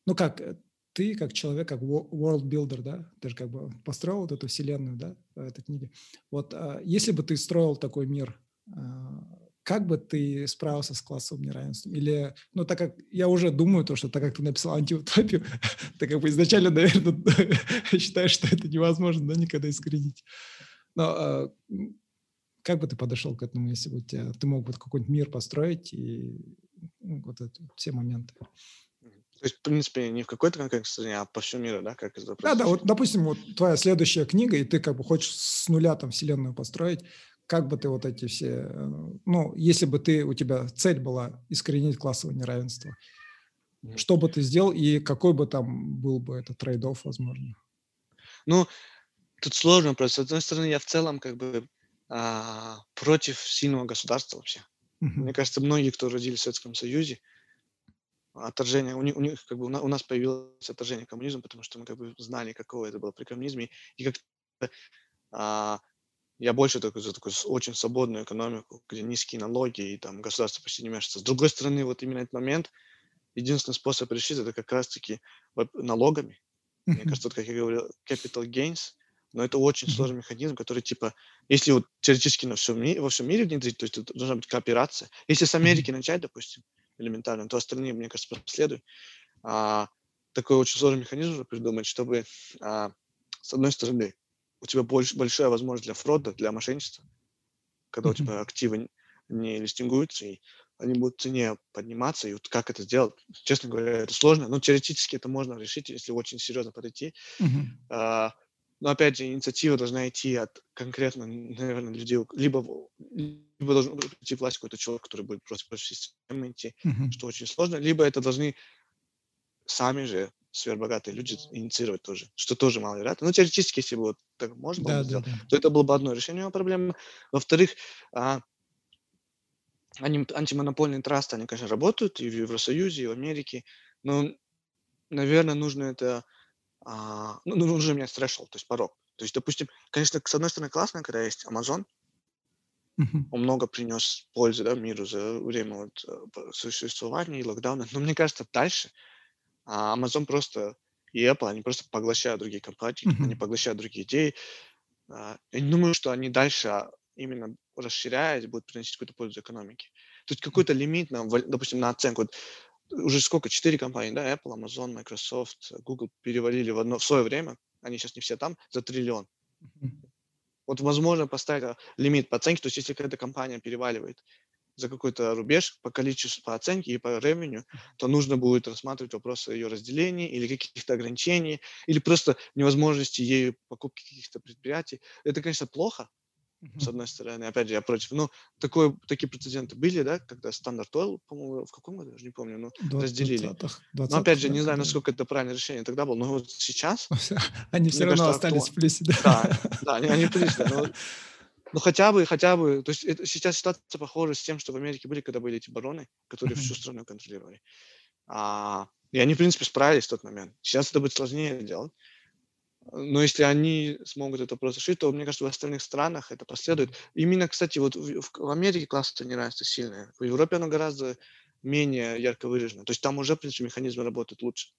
ну как, э, ты как человек, как world builder, да, ты же как бы построил вот эту вселенную, да, в этой книге. Вот если бы ты строил такой мир, как бы ты справился с классовым неравенством? Или, ну, так как я уже думаю, то, что так как ты написал антиутопию, ты как бы изначально, наверное, считаешь, что это невозможно, да, никогда искоренить. Но а, как бы ты подошел к этому, если бы у тебя, ты мог бы какой-нибудь мир построить и ну, вот это, все моменты? То есть, в принципе, не в какой-то конкретной стране, а по всему миру, да? Как это да, да, вот, допустим, вот твоя следующая книга, и ты как бы хочешь с нуля там вселенную построить, как бы ты вот эти все, э, ну, если бы ты, у тебя цель была искоренить классовое неравенство, mm-hmm. что бы ты сделал и какой бы там был бы этот трейд возможно? Ну, тут сложно просто. С одной стороны, я в целом как бы а, против сильного государства вообще. Mm-hmm. Мне кажется, многие, кто родились в Советском Союзе, отторжение, у них, у них как бы у нас появилось отторжение коммунизма, потому что мы как бы знали, каково это было при коммунизме, и как а, я больше такой за такую очень свободную экономику, где низкие налоги и там государство почти не вмешивается. С другой стороны, вот именно этот момент, единственный способ решить это как раз-таки налогами. Мне кажется, вот, как я говорил, capital gains, но это очень сложный механизм, который типа, если вот теоретически на всем мире, во всем мире внедрить, то есть должна быть кооперация. Если с Америки начать, допустим, элементарно, то остальные, мне кажется, последуют. А, такой очень сложный механизм придумать, чтобы а, с одной стороны у тебя больше, большая возможность для фрода, для мошенничества, когда mm-hmm. у тебя активы не листингуются, и они будут в цене подниматься, и вот как это сделать, честно говоря, это сложно, но теоретически это можно решить, если очень серьезно подойти. Mm-hmm. А, но опять же, инициатива должна идти от конкретно, наверное, людей, либо, либо должен идти власть какой-то человек, который будет просто против системы идти, mm-hmm. что очень сложно, либо это должны сами же сверхбогатые люди инициировать тоже, что тоже маловероятно. Но теоретически, если бы вот так можно было да, сделать, да, то это было бы одно решение проблемы. Во-вторых, а, они, антимонопольные трасты, они, конечно, работают и в Евросоюзе, и в Америке, но, наверное, нужно это, а, ну, нужно менять threshold, то есть порог. То есть, допустим, конечно, с одной стороны, классно, когда есть Amazon, Uh-huh. Он много принес пользы да, миру за время вот, э, существования и локдауна. Но мне кажется, дальше а Amazon просто и Apple, они просто поглощают другие компании, mm-hmm. они поглощают другие идеи. А, я не думаю, что они дальше а, именно расширяясь будут приносить какую-то пользу экономике. То есть какой-то лимит, на, допустим, на оценку. Вот уже сколько? Четыре компании, да? Apple, Amazon, Microsoft, Google перевалили в одно в свое время, они сейчас не все там, за триллион. Mm-hmm. Вот возможно поставить а, лимит по оценке, то есть если какая-то компания переваливает за какой-то рубеж по количеству, по оценке и по ревеню, то нужно будет рассматривать вопросы ее разделения или каких-то ограничений, или просто невозможности ею покупки каких-то предприятий. Это, конечно, плохо, с одной стороны, опять же, я против. Ну, такое, такие прецеденты были, да, когда стандарт Oil, по-моему, в каком году, я не помню, но 20, разделили. 20 но опять же, не знаю, насколько это правильное решение тогда было, но вот сейчас... Они все равно кажется, остались в плюсе, да? Да, да они, они в плюсе, но ну, хотя бы, хотя бы, то есть это, сейчас ситуация похожа с тем, что в Америке были, когда были эти бароны, которые всю страну контролировали. А, и они, в принципе, справились в тот момент. Сейчас это будет сложнее делать. Но если они смогут это просто решить, то, мне кажется, в остальных странах это последует. Именно, кстати, вот в, в Америке классовое неравенство сильное. В Европе оно гораздо менее ярко выражено. То есть там уже, в принципе, механизмы работают лучше.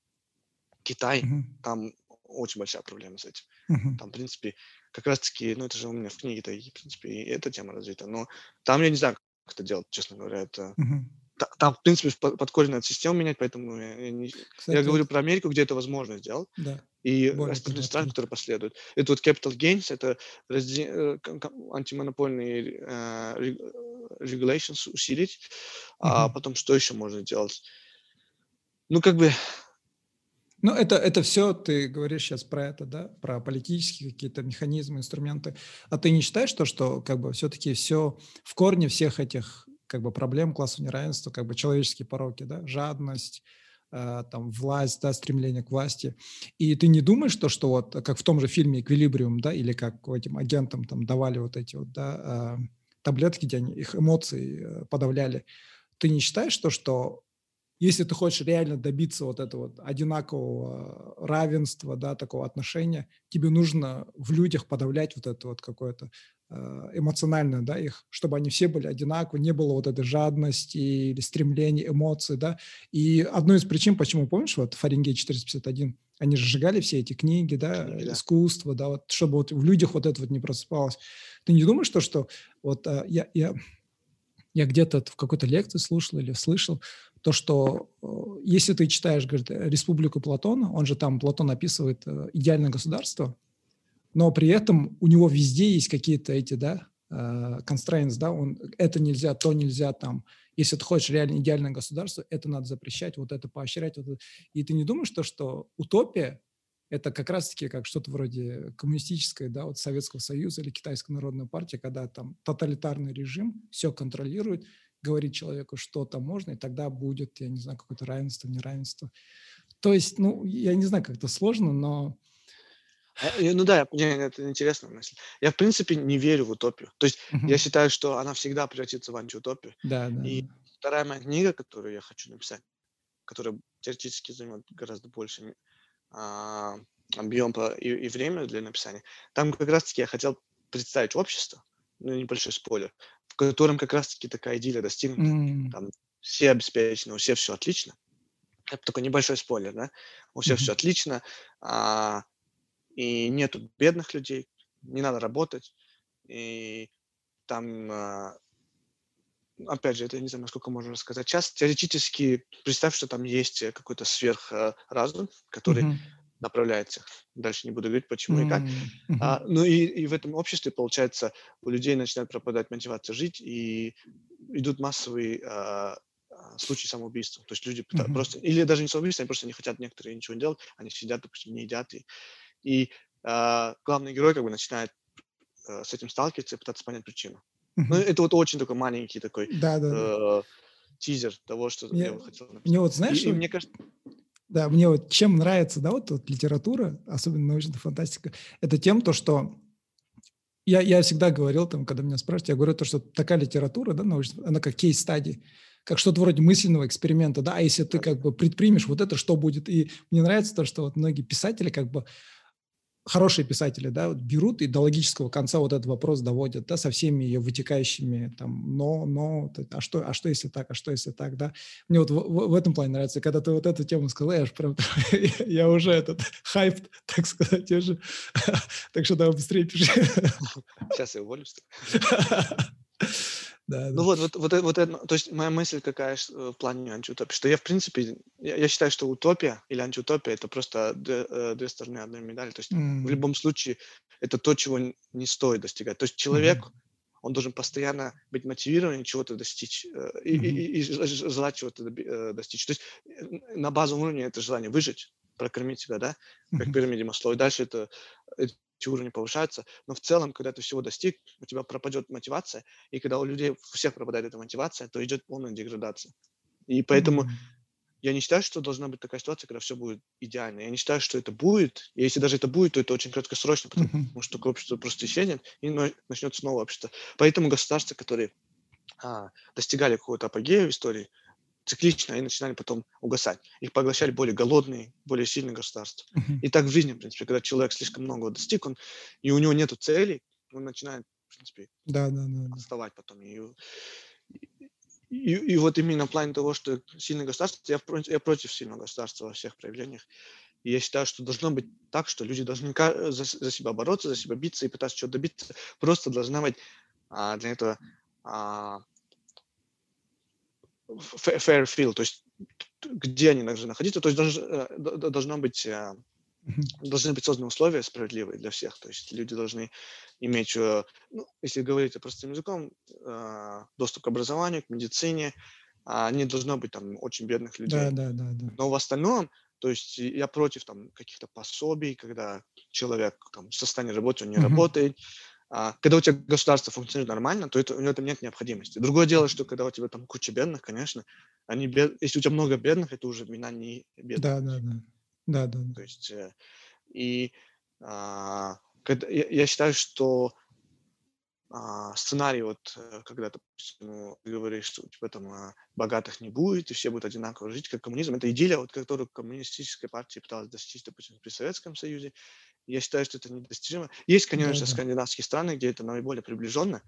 Китай, mm-hmm. там очень большая проблема с этим. Mm-hmm. Там, в принципе, как раз-таки, ну, это же у меня в книге-то, в принципе, и эта тема развита. Но там я не знаю, как это делать, честно говоря. Это... Mm-hmm там, в принципе, подкоренно надо систему менять, поэтому я, не, Кстати, я говорю про Америку, где это возможно сделать. Да. И остальные страны, которые последуют. Это вот Capital Gains, это разде... Э, антимонопольные uh, regulations усилить, uh-huh. а потом что еще можно делать? Ну, как бы... Ну, это, это все, ты говоришь сейчас про это, да, про политические какие-то механизмы, инструменты. А ты не считаешь то, что как бы все-таки все в корне всех этих как бы проблем классового неравенства, как бы человеческие пороки, да, жадность, э, там, власть, да, стремление к власти. И ты не думаешь, то, что вот, как в том же фильме «Эквилибриум», да, или как этим агентам там давали вот эти вот, да, э, таблетки, где они их эмоции э, подавляли, ты не считаешь то, что если ты хочешь реально добиться вот этого вот одинакового равенства, да, такого отношения, тебе нужно в людях подавлять вот это вот какое-то э, эмоциональное, да, их, чтобы они все были одинаковы, не было вот этой жадности или стремления, эмоций, да. И одной из причин, почему, помнишь, вот Фаренгейт 451, они же сжигали все эти книги, да, книги, да. искусство, да, вот, чтобы вот в людях вот это вот не просыпалось. Ты не думаешь, то, что вот э, я, я, я где-то в какой-то лекции слушал или слышал, то, что э, если ты читаешь, говорит, «Республику Платона», он же там, Платон описывает э, идеальное государство, но при этом у него везде есть какие-то эти, да, э, constraints, да, он, это нельзя, то нельзя там. Если ты хочешь реально идеальное государство, это надо запрещать, вот это поощрять. Вот это. И ты не думаешь, то, что утопия – это как раз-таки как что-то вроде коммунистической, да, вот Советского Союза или Китайской Народной партии, когда там тоталитарный режим все контролирует, говорить человеку, что то можно, и тогда будет, я не знаю, какое-то равенство, неравенство. То есть, ну, я не знаю, как это сложно, но... А, ну да, это интересная мысль. Я, в принципе, не верю в утопию. То есть uh-huh. я считаю, что она всегда превратится в антиутопию. Да, да. И да. вторая моя книга, которую я хочу написать, которая теоретически займет гораздо больше а, объем и, и время для написания, там как раз-таки я хотел представить общество, ну, небольшой спойлер, котором как раз-таки такая идея достигнута. Mm. Там все обеспечены, у всех все отлично. Это такой небольшой спойлер, да? У всех mm-hmm. все отлично, а, и нету бедных людей, не надо работать, и там, а, опять же, это я не знаю, насколько можно рассказать. Сейчас теоретически представь, что там есть какой-то сверхразум, который mm-hmm направляется. Дальше не буду говорить, почему mm-hmm. и как. Mm-hmm. А, ну и, и в этом обществе, получается, у людей начинает пропадать мотивация жить, и идут массовые а, а случаи самоубийства. То есть люди mm-hmm. просто, или даже не самоубийство, они просто не хотят некоторые ничего не делать, они сидят, допустим, не едят. И, и а, главный герой как бы начинает а, с этим сталкиваться и пытаться понять причину. Mm-hmm. Ну, это вот очень такой маленький такой да, да, э, тизер того, что мне, я хотел написать. Мне вот знаешь, и, и мне кажется, да, мне вот чем нравится, да, вот, вот литература, особенно научная фантастика, это тем, то, что я, я всегда говорил, там, когда меня спрашивают, я говорю то, что такая литература, да, научная, она как кейс-стадии, как что-то вроде мысленного эксперимента, да, а если ты как бы предпримешь вот это, что будет? И мне нравится то, что вот многие писатели как бы хорошие писатели, да, вот берут и до логического конца вот этот вопрос доводят, да, со всеми ее вытекающими, там, но, но, а что, а что если так, а что если так, да. Мне вот в, в, в этом плане нравится, когда ты вот эту тему сказал, я, прям, я уже этот хайп, так сказать, уже, так что давай быстрее пиши. Сейчас я уволюсь. Да, ну да. вот, вот, вот, вот это, то есть моя мысль какая в плане антиутопии, что я в принципе, я, я считаю, что утопия или антиутопия это просто две, э, две стороны одной медали. То есть mm. в любом случае это то, чего не стоит достигать. То есть человек, mm. он должен постоянно быть мотивирован чего-то достичь mm-hmm. и, и, и, желать чего-то э, достичь. То есть на базовом уровне это желание выжить, прокормить себя, да, как mm-hmm. пирамиде Маслоу. И дальше это уровни повышаются, но в целом, когда ты всего достиг, у тебя пропадет мотивация, и когда у людей, у всех пропадает эта мотивация, то идет полная деградация. И поэтому mm-hmm я не считаю, что должна быть такая ситуация, когда все будет идеально. Я не считаю, что это будет. И если даже это будет, то это очень краткосрочно, потому mm-hmm. что общество просто исчезнет и начнется новое общество. Поэтому государства, которые а, достигали какого-то апогея в истории, циклично и начинали потом угасать. Их поглощали более голодные, более сильные государства. Mm-hmm. И так в жизни, в принципе, когда человек слишком много достиг, он, и у него нет целей, он начинает, в принципе, да, да, да, отставать потом. И, и, и вот именно в плане того, что сильное государство, я, я против сильного государства во всех проявлениях. И я считаю, что должно быть так, что люди должны за, за себя бороться, за себя биться и пытаться чего-то добиться. Просто должна быть а, для этого а, fair field, то есть где они должны находиться, то есть долж, э, должно быть а, Должны быть созданы условия справедливые для всех. То есть люди должны иметь, э, ну, если говорить простым языком, доступ к образованию, к медицине. А не должно быть там очень бедных людей. Да, да, да, да. Но в остальном, то есть я против там каких-то пособий, когда человек там в состоянии работы, он не uh-huh. работает. А, когда у тебя государство функционирует нормально, то это, у него там нет необходимости. Другое дело, что когда у тебя там куча бедных, конечно, они бед... если у тебя много бедных, это уже вина не бедных. Да, да, да. Да, да. То есть, э, и а, когда, я, я считаю, что а, сценарий, вот э, когда ну, говоришь, что у тебя там а, богатых не будет, и все будут одинаково жить, как коммунизм, это идея, вот, которую коммунистическая партия пыталась достичь, допустим, при Советском Союзе. Я считаю, что это недостижимо. Есть, конечно, да, да. скандинавские страны, где это наиболее приближенно,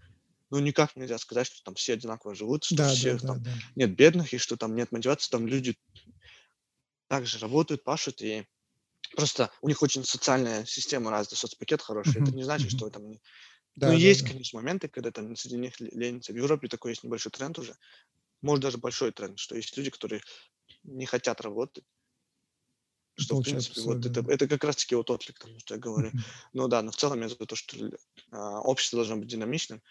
но никак нельзя сказать, что там все одинаково живут, что да, все, да, там да, нет бедных, и что там нет мотивации, там люди также работают, пашут, и просто у них очень социальная система развита, соцпакет хороший. Mm-hmm. Это не значит, что там... Да, ну, да, есть, да. конечно, моменты, когда там среди них ленится. В Европе такой есть небольшой тренд уже. Может, даже большой тренд, что есть люди, которые не хотят работать. Что, в принципе, вот да. это, это как раз-таки вот отклик тому, что я говорю. Mm-hmm. Ну да, но в целом я за то, что а, общество должно быть динамичным.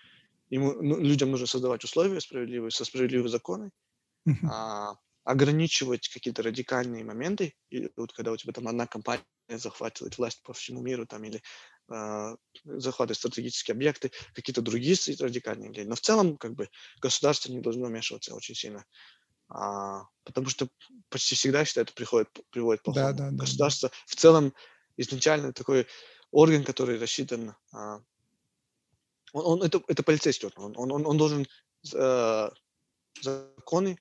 Ему, ну, людям нужно создавать условия справедливые, со справедливыми законами. Mm-hmm. А, ограничивать какие-то радикальные моменты, и вот когда у тебя там одна компания захватывает власть по всему миру, там, или э, захватывает стратегические объекты, какие-то другие радикальные идеи. Но в целом, как бы, государство не должно вмешиваться очень сильно. А, потому что почти всегда, считаю, это приходит, приводит к плохому. Да, да, Государство да. в целом изначально такой орган, который рассчитан... А, он, он, это, это полицейский орган. Он, он, он должен э, законы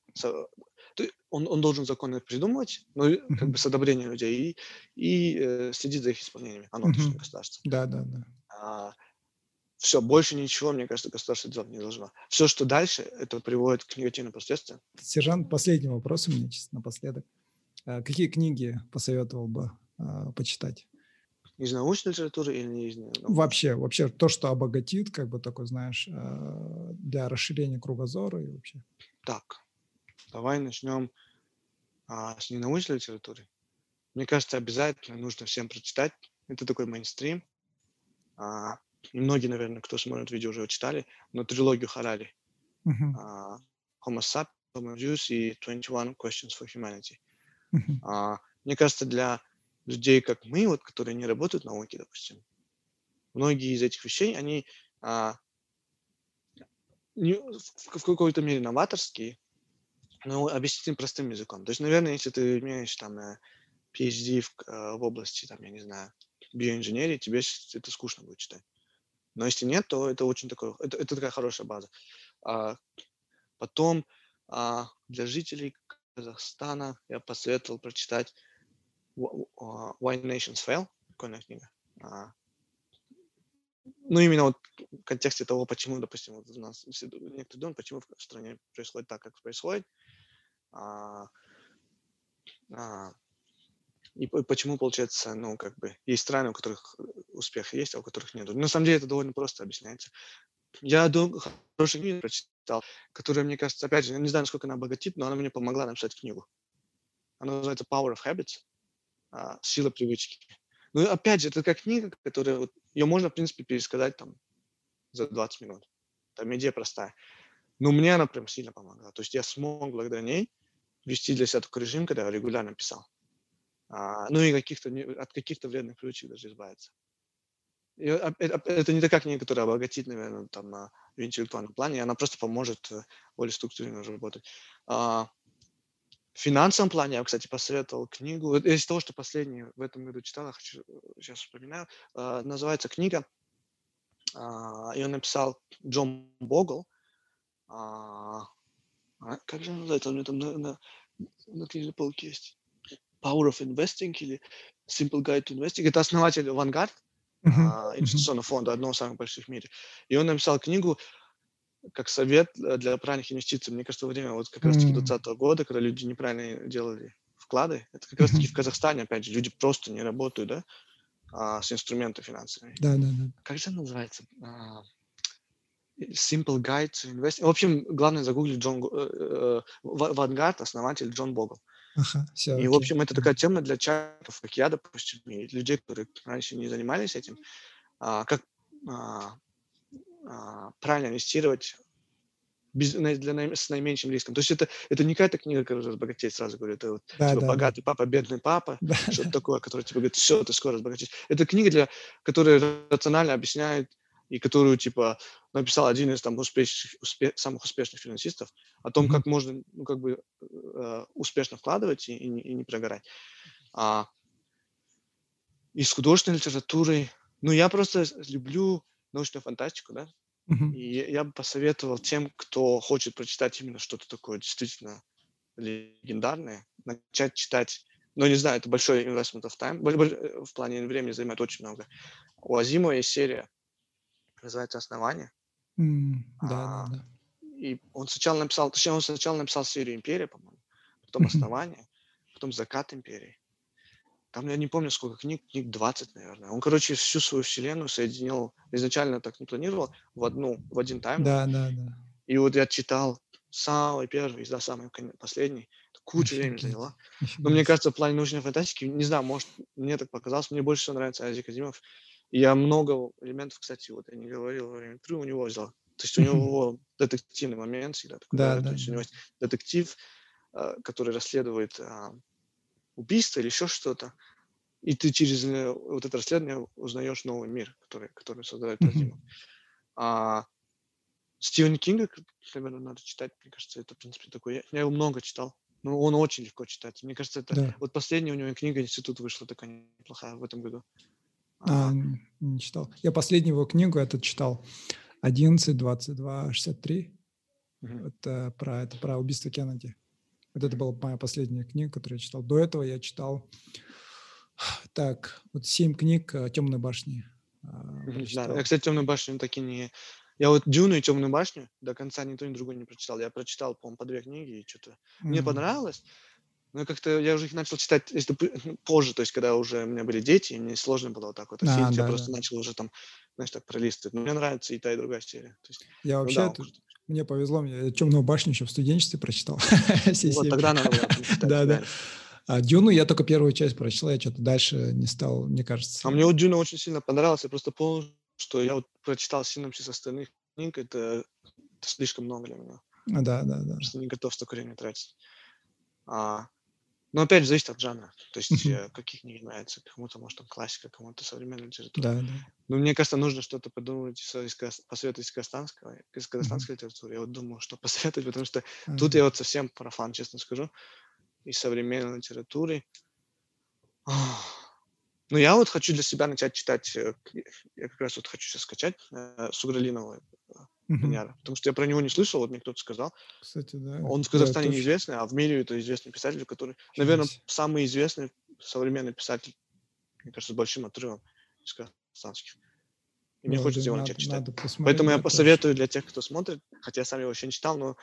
он, он должен законы придумывать, но mm-hmm. как бы с одобрением людей и, и э, следить за их исполнением. Оно mm-hmm. точно государство. Да, да, да. А, все, больше ничего, мне кажется, государство делать не должно. Все, что дальше, это приводит к негативным последствиям. Сержант, последний вопрос у меня, честно, напоследок. А какие книги посоветовал бы а, почитать? Из научной литературы или не из научной? Вообще, вообще то, что обогатит, как бы такой, знаешь, а, для расширения кругозора и вообще. Так, Давай начнем а, с ненаучной литературы. Мне кажется, обязательно нужно всем прочитать. Это такой мейнстрим. А, многие, наверное, кто смотрит видео, уже читали, но трилогию Харари. Uh-huh. А, Homo sapiens, Homo Deus и 21 Questions for Humanity. Uh-huh. А, мне кажется, для людей, как мы, вот, которые не работают в науке, допустим, многие из этих вещей, они а, не, в, в какой-то мере новаторские, ну, объяснить простым языком. То есть, наверное, если ты имеешь там э, PhD в, э, в области, там, я не знаю, биоинженерии, тебе это скучно будет читать. Но если нет, то это очень такой, это, это такая хорошая база. А, потом а, для жителей Казахстана я посоветовал прочитать а, Why Nations Fail, прикольная книга. А, ну, именно вот в контексте того, почему, допустим, вот у нас некоторые думают, почему в стране происходит так, как происходит, а, а, и почему, получается, ну, как бы, есть страны, у которых успех есть, а у которых нет. На самом деле это довольно просто объясняется. Я думаю, хорошую книгу прочитал, которая, мне кажется, опять же, не знаю, насколько она обогатит, но она мне помогла написать книгу. Она называется Power of Habits, а, сила привычки. Ну, опять же, это как книга, которая, вот, ее можно, в принципе, пересказать там за 20 минут. Там идея простая. Но мне она прям сильно помогла. То есть я смог благодаря ней вести для себя такой режим, когда я регулярно писал. А, ну и каких-то, от каких-то вредных привычек даже избавиться. это не такая книга, которая обогатит, наверное, там в интеллектуальном плане, она просто поможет э, более структурированно работать. А, в финансовом плане я, кстати, посоветовал книгу, из того, что последний в этом году читал, я хочу, сейчас вспоминаю, а, называется книга, ее написал Джон Богл. Как же называется? У меня там на, на, на книжной полке есть. Power of Investing или Simple Guide to Investing. Это основатель Vanguard, uh-huh. инвестиционного фонда, одного из самых больших в мире. И он написал книгу как совет для правильных инвестиций. Мне кажется, во время вот как раз-таки 2020 года, когда люди неправильно делали вклады, это как раз-таки в Казахстане, опять же, люди просто не работают, да, а, с инструментами финансовыми. Да, да, да. Как же это называется? А, Simple Guide to Investing. В общем, главное загуглить Джон э, э, Вангард, основатель Джон Богл. Ага, все, и, окей. в общем, это такая тема для чатов, как я, допустим, и людей, которые раньше не занимались этим, а, как а, а, правильно инвестировать без, для, с наименьшим риском. То есть это, это не какая-то книга, которая разбогатеет, сразу говорю, это вот да, типа, да, богатый да. папа, бедный папа, да. что-то такое, которое тебе говорит, все, ты скоро разбогатеешь. Это книга, для, которая рационально объясняет и которую, типа, написал один из там успеш, успе, самых успешных финансистов о том, mm-hmm. как можно, ну, как бы э, успешно вкладывать и, и, не, и не прогорать. А, из художественной литературы, ну, я просто люблю научную фантастику, да, mm-hmm. и я бы посоветовал тем, кто хочет прочитать именно что-то такое действительно легендарное, начать читать ну, не знаю, это большой investment of time. В плане времени занимает очень много. У Азимова есть серия называется «Основание». Mm, да, а, да, да. И он сначала написал, точнее, он сначала написал серию «Империя», по-моему, потом «Основание», потом «Закат империи». Там я не помню, сколько книг, книг 20, наверное. Он, короче, всю свою вселенную соединил, изначально так не планировал, в одну, в один тайм. Да, да, да. И вот я читал самый первый, да, самый последний. Кучу времени заняло. Но мне кажется, в плане научной фантастики, не знаю, может, мне так показалось, мне больше всего нравится Азик Азимов. Я много элементов, кстати, вот я не говорил во время интервью, у него взял. То есть у него детективный момент всегда такой. Да, да, то есть у него есть детектив, а, который расследует а, убийство или еще что-то. И ты через э, вот это расследование узнаешь новый мир, который, который создает Азимов. А, Стивен Кинга, наверное, надо читать. Мне кажется, это, в принципе, такой... Я, я его много читал. Но он очень легко читать. Мне кажется, это... Да. Вот последняя у него книга «Институт» вышла такая неплохая в этом году. А, не читал. Я последнюю его книгу этот читал. 11, 22, 63. Угу. Это про, это про убийство Кеннеди. Вот это была моя последняя книга, которую я читал. До этого я читал так, вот семь книг э, «Темной башни». А, да, я, кстати, «Темную башню» таки не... Я вот «Дюну» и «Темную башню» до конца ни то, ни другой не прочитал. Я прочитал, по-моему, по две книги, и что-то... Mm-hmm. Мне понравилось, ну, как-то я уже их начал читать если, ну, позже, то есть, когда уже у меня были дети, и мне сложно было вот так вот осилить, а, да, я просто начал уже там, знаешь, так пролистывать. Но мне нравится и та, и другая серия. То есть, я ну, вообще, да, это, мне повезло, мне «Темную башню» еще в студенчестве прочитал. вот тогда надо было Да, да. А Дюну я только первую часть прочитал, я что-то дальше не стал, мне кажется. А мне вот Дюна очень сильно понравился, я просто понял, что я вот прочитал синопсис остальных книг, это, это слишком много для меня. Да, да, да. Просто не готов столько времени тратить. А, но опять же, зависит от жанра. То есть, uh-huh. каких книг нравится. Кому-то, может, там классика, кому-то современная литература. Да, да. Но мне кажется, нужно что-то подумать, из, посоветовать из казахстанского, из казахстанской литературы. Я вот думаю, что посоветовать, потому что тут я вот совсем профан, честно скажу, из современной литературы. Ну, я вот хочу для себя начать читать, э, я как раз вот хочу сейчас скачать э, Сугралинова Паняра. Потому что я про него не слышал, вот мне кто-то сказал. Кстати, да. Он в Казахстане да, неизвестный, а в мире это известный писатель, который, наверное, самый известный современный писатель, мне кажется, с большим отрывом из казахстанских. И мне хочется его начать читать. Поэтому я посоветую для тех, кто смотрит, хотя я сам его еще не читал, но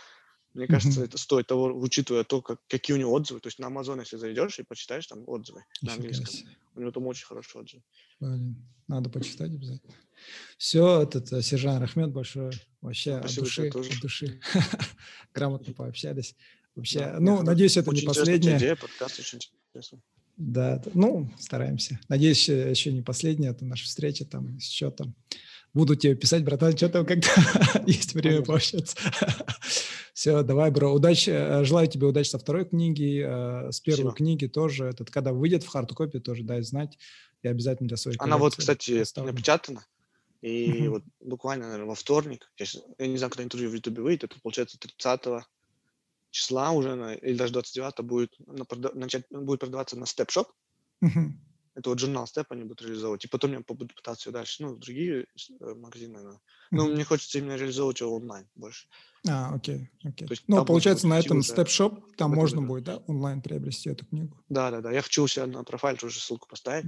мне кажется, это стоит того, учитывая то, как, какие у него отзывы. То есть на Amazon, если зайдешь и почитаешь там отзывы на английском, у него там очень хорошие отзывы. Блин, надо почитать обязательно. Все, этот э, Сержан Рахмет большое. Вообще Спасибо от души, тоже. от души. Грамотно пообщались. Вообще, да, ну, надеюсь, это не последняя. Идея, подкаст очень интересный. Да, ну, стараемся. Надеюсь, еще не последняя, это наша встреча там еще там. Буду тебе писать, братан, что там, когда есть время пообщаться. Все, давай, бро, удачи. Э, желаю тебе удачи со второй книги, э, с первой Спасибо. книги тоже. Этот, когда выйдет в hard copy, тоже дай знать. Я обязательно для своей Она вот, кстати, оставлю. напечатана. И Мгм. вот буквально, наверное, во вторник, я, щас- я не знаю, когда интервью в Ютубе выйдет, это получается 30 числа уже, на- или даже 29 будет, на прода- начать, будет продаваться на Shop. Мгм. Это вот журнал Step они будут реализовывать. И потом я буду пытаться ее дальше, ну, в другие э, магазины. Но, ну, Мгм. мне хочется именно реализовывать его онлайн больше. А, окей, окей. То есть Ну, получается, на этом степ-шоп там можно будет, да, онлайн приобрести эту книгу? Да, да, да. Я хочу у себя на профайль уже ссылку поставить.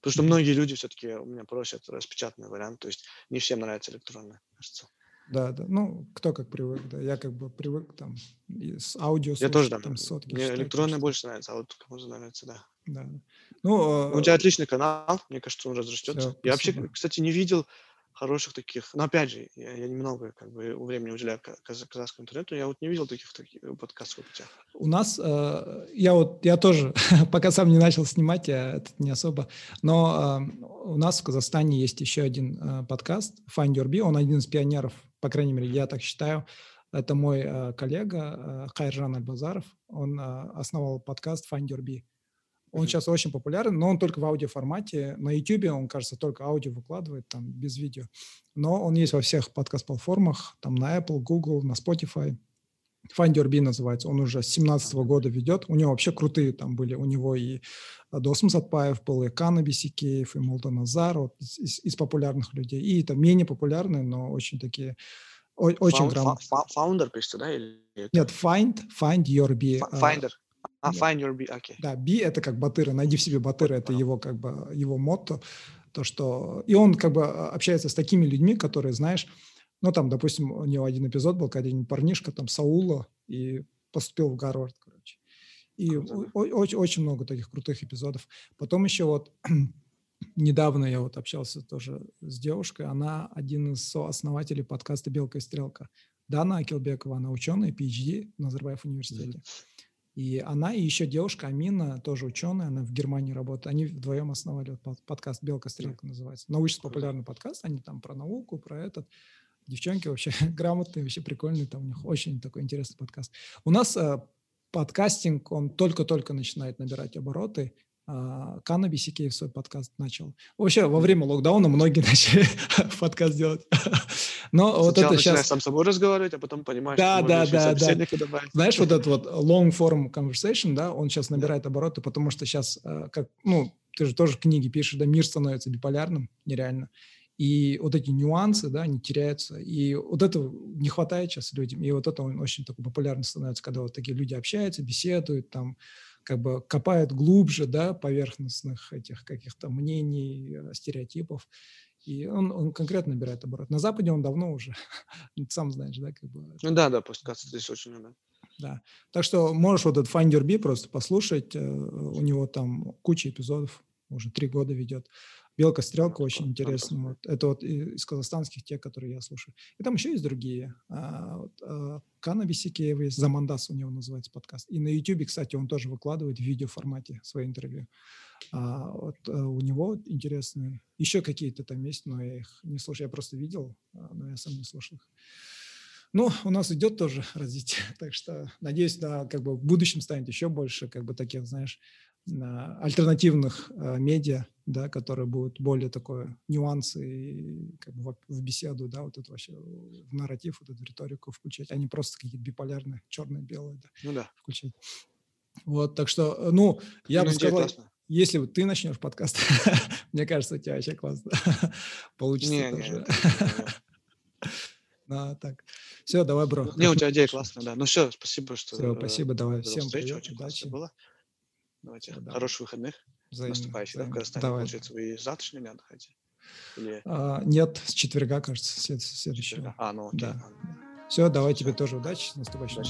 Потому что многие люди все-таки у меня просят распечатанный вариант. То есть не всем нравится электронный, кажется. Да, да. Ну, кто как привык, да. Я как бы привык там с аудио Я тоже там. там сотки Мне читать, больше нравится, а вот кому-то нравится, да. Да. да. Ну, Ну, у тебя отличный канал, мне кажется, он разрастется. Я вообще, кстати, не видел хороших таких. Но опять же, я, я немного как бы времени уделяю ка- каза- казахскому интернету. Я вот не видел таких, таких э, подкастов у тебя. У нас, э, я вот, я тоже, пока сам не начал снимать, я это не особо, но э, у нас в Казахстане есть еще один э, подкаст, Find Your Bee, он один из пионеров, по крайней мере, я так считаю. Это мой э, коллега э, Хайржан Альбазаров, он э, основал подкаст Find Your Bee. Он сейчас очень популярен, но он только в аудиоформате. На YouTube он, кажется, только аудио выкладывает, там, без видео. Но он есть во всех подкаст-платформах, там, на Apple, Google, на Spotify. Find Your Bee называется. Он уже с 17 года ведет. У него вообще крутые там были. У него и Досм Сатпаев был, и Кана Бисикеев, и Молда Назар вот, из, из- популярных людей. И там менее популярные, но очень такие, о- очень Фау- грамотные. фа- фа- Founder пишется, да? Или? Нет, Find, Find Your Bee. Фа- а, Finder. А, да. Find Your Bee, окей. Да, би это как батыра, найди в себе батыра, это его как бы его мотто, то что и он как бы а, общается с такими людьми, которые знаешь, ну там, допустим, у него один эпизод был, когда один парнишка там Саула и поступил в Гарвард, короче. И Круто, очень, очень много таких крутых эпизодов. Потом еще вот недавно я вот общался тоже с девушкой, она один из сооснователей подкаста «Белка и стрелка». Дана Акилбекова, она ученая, PhD в Назарбаев университете. И она, и еще девушка Амина, тоже ученая, она в Германии работает. Они вдвоем основали вот подкаст «Белка стрелка» называется. Научно-популярный подкаст, они там про науку, про этот. Девчонки вообще грамотные, вообще прикольные, там у них очень такой интересный подкаст. У нас э, подкастинг, он только-только начинает набирать обороты. А, Кана Бисикеев свой подкаст начал. Вообще, во время локдауна многие начали подкаст делать. Но вот Сначала это начинаешь сейчас... сам с собой разговаривать, а потом понимаешь, Да, что да, да, да. добавить. Знаешь, вот этот вот long form conversation, да, он сейчас набирает обороты, потому что сейчас, э, как, ну, ты же тоже книги пишешь, да, мир становится биполярным, нереально. И вот эти нюансы, да, они теряются. И вот этого не хватает сейчас людям. И вот это он очень такой популярный становится, когда вот такие люди общаются, беседуют, там, как бы копают глубже, да, поверхностных этих каких-то мнений, э, стереотипов. И он, он конкретно набирает оборот. На Западе он давно уже, ты сам знаешь, да, как бы Ну да, да, подкаст здесь очень любят. да. Так что можешь вот этот Finder Bee просто послушать. э, У него там куча эпизодов, уже три года ведет. Белка-стрелка очень интересно. Вот. Это вот из казахстанских те, которые я слушаю. И там еще есть другие. А, вот, а, Кана Бисикеева есть, Замандас у него называется подкаст. И на YouTube, кстати, он тоже выкладывает в видеоформате свои интервью. А, вот э, у него интересные. Еще какие-то там есть, но я их не слушаю. Я просто видел, а, но я сам не слушал их. Ну, у нас идет тоже развитие, так что надеюсь, да, как бы в будущем станет еще больше, как бы таких, знаешь, альтернативных а, медиа, да, которые будут более такое нюансы и как бы в, в беседу, да, вот это вообще в нарратив, вот эту риторику включать, а не просто какие-то биполярные, черные-белые, да, Ну да. включать. Вот, так что, э, ну, я Ну, бы сказал, классная. Если вот ты начнешь подкаст, мне кажется, у тебя вообще классно получится Не, не, тоже. это не мое. А, так, все, давай, бро. Не, у тебя идея классная, да. Ну все, спасибо, что Все, э, спасибо, давай, всем встречу, привет, удачи. было. Давайте, да. хороших выходных, Взаимно, наступающих, да, в. Казахстане, Давай. получается, вы завтра не отдыхаете? Или А, нет, с четверга, кажется, след- следующего. четверга? А, ну окей. Да. Все, давай тебе Всё. тоже удачи, с наступающим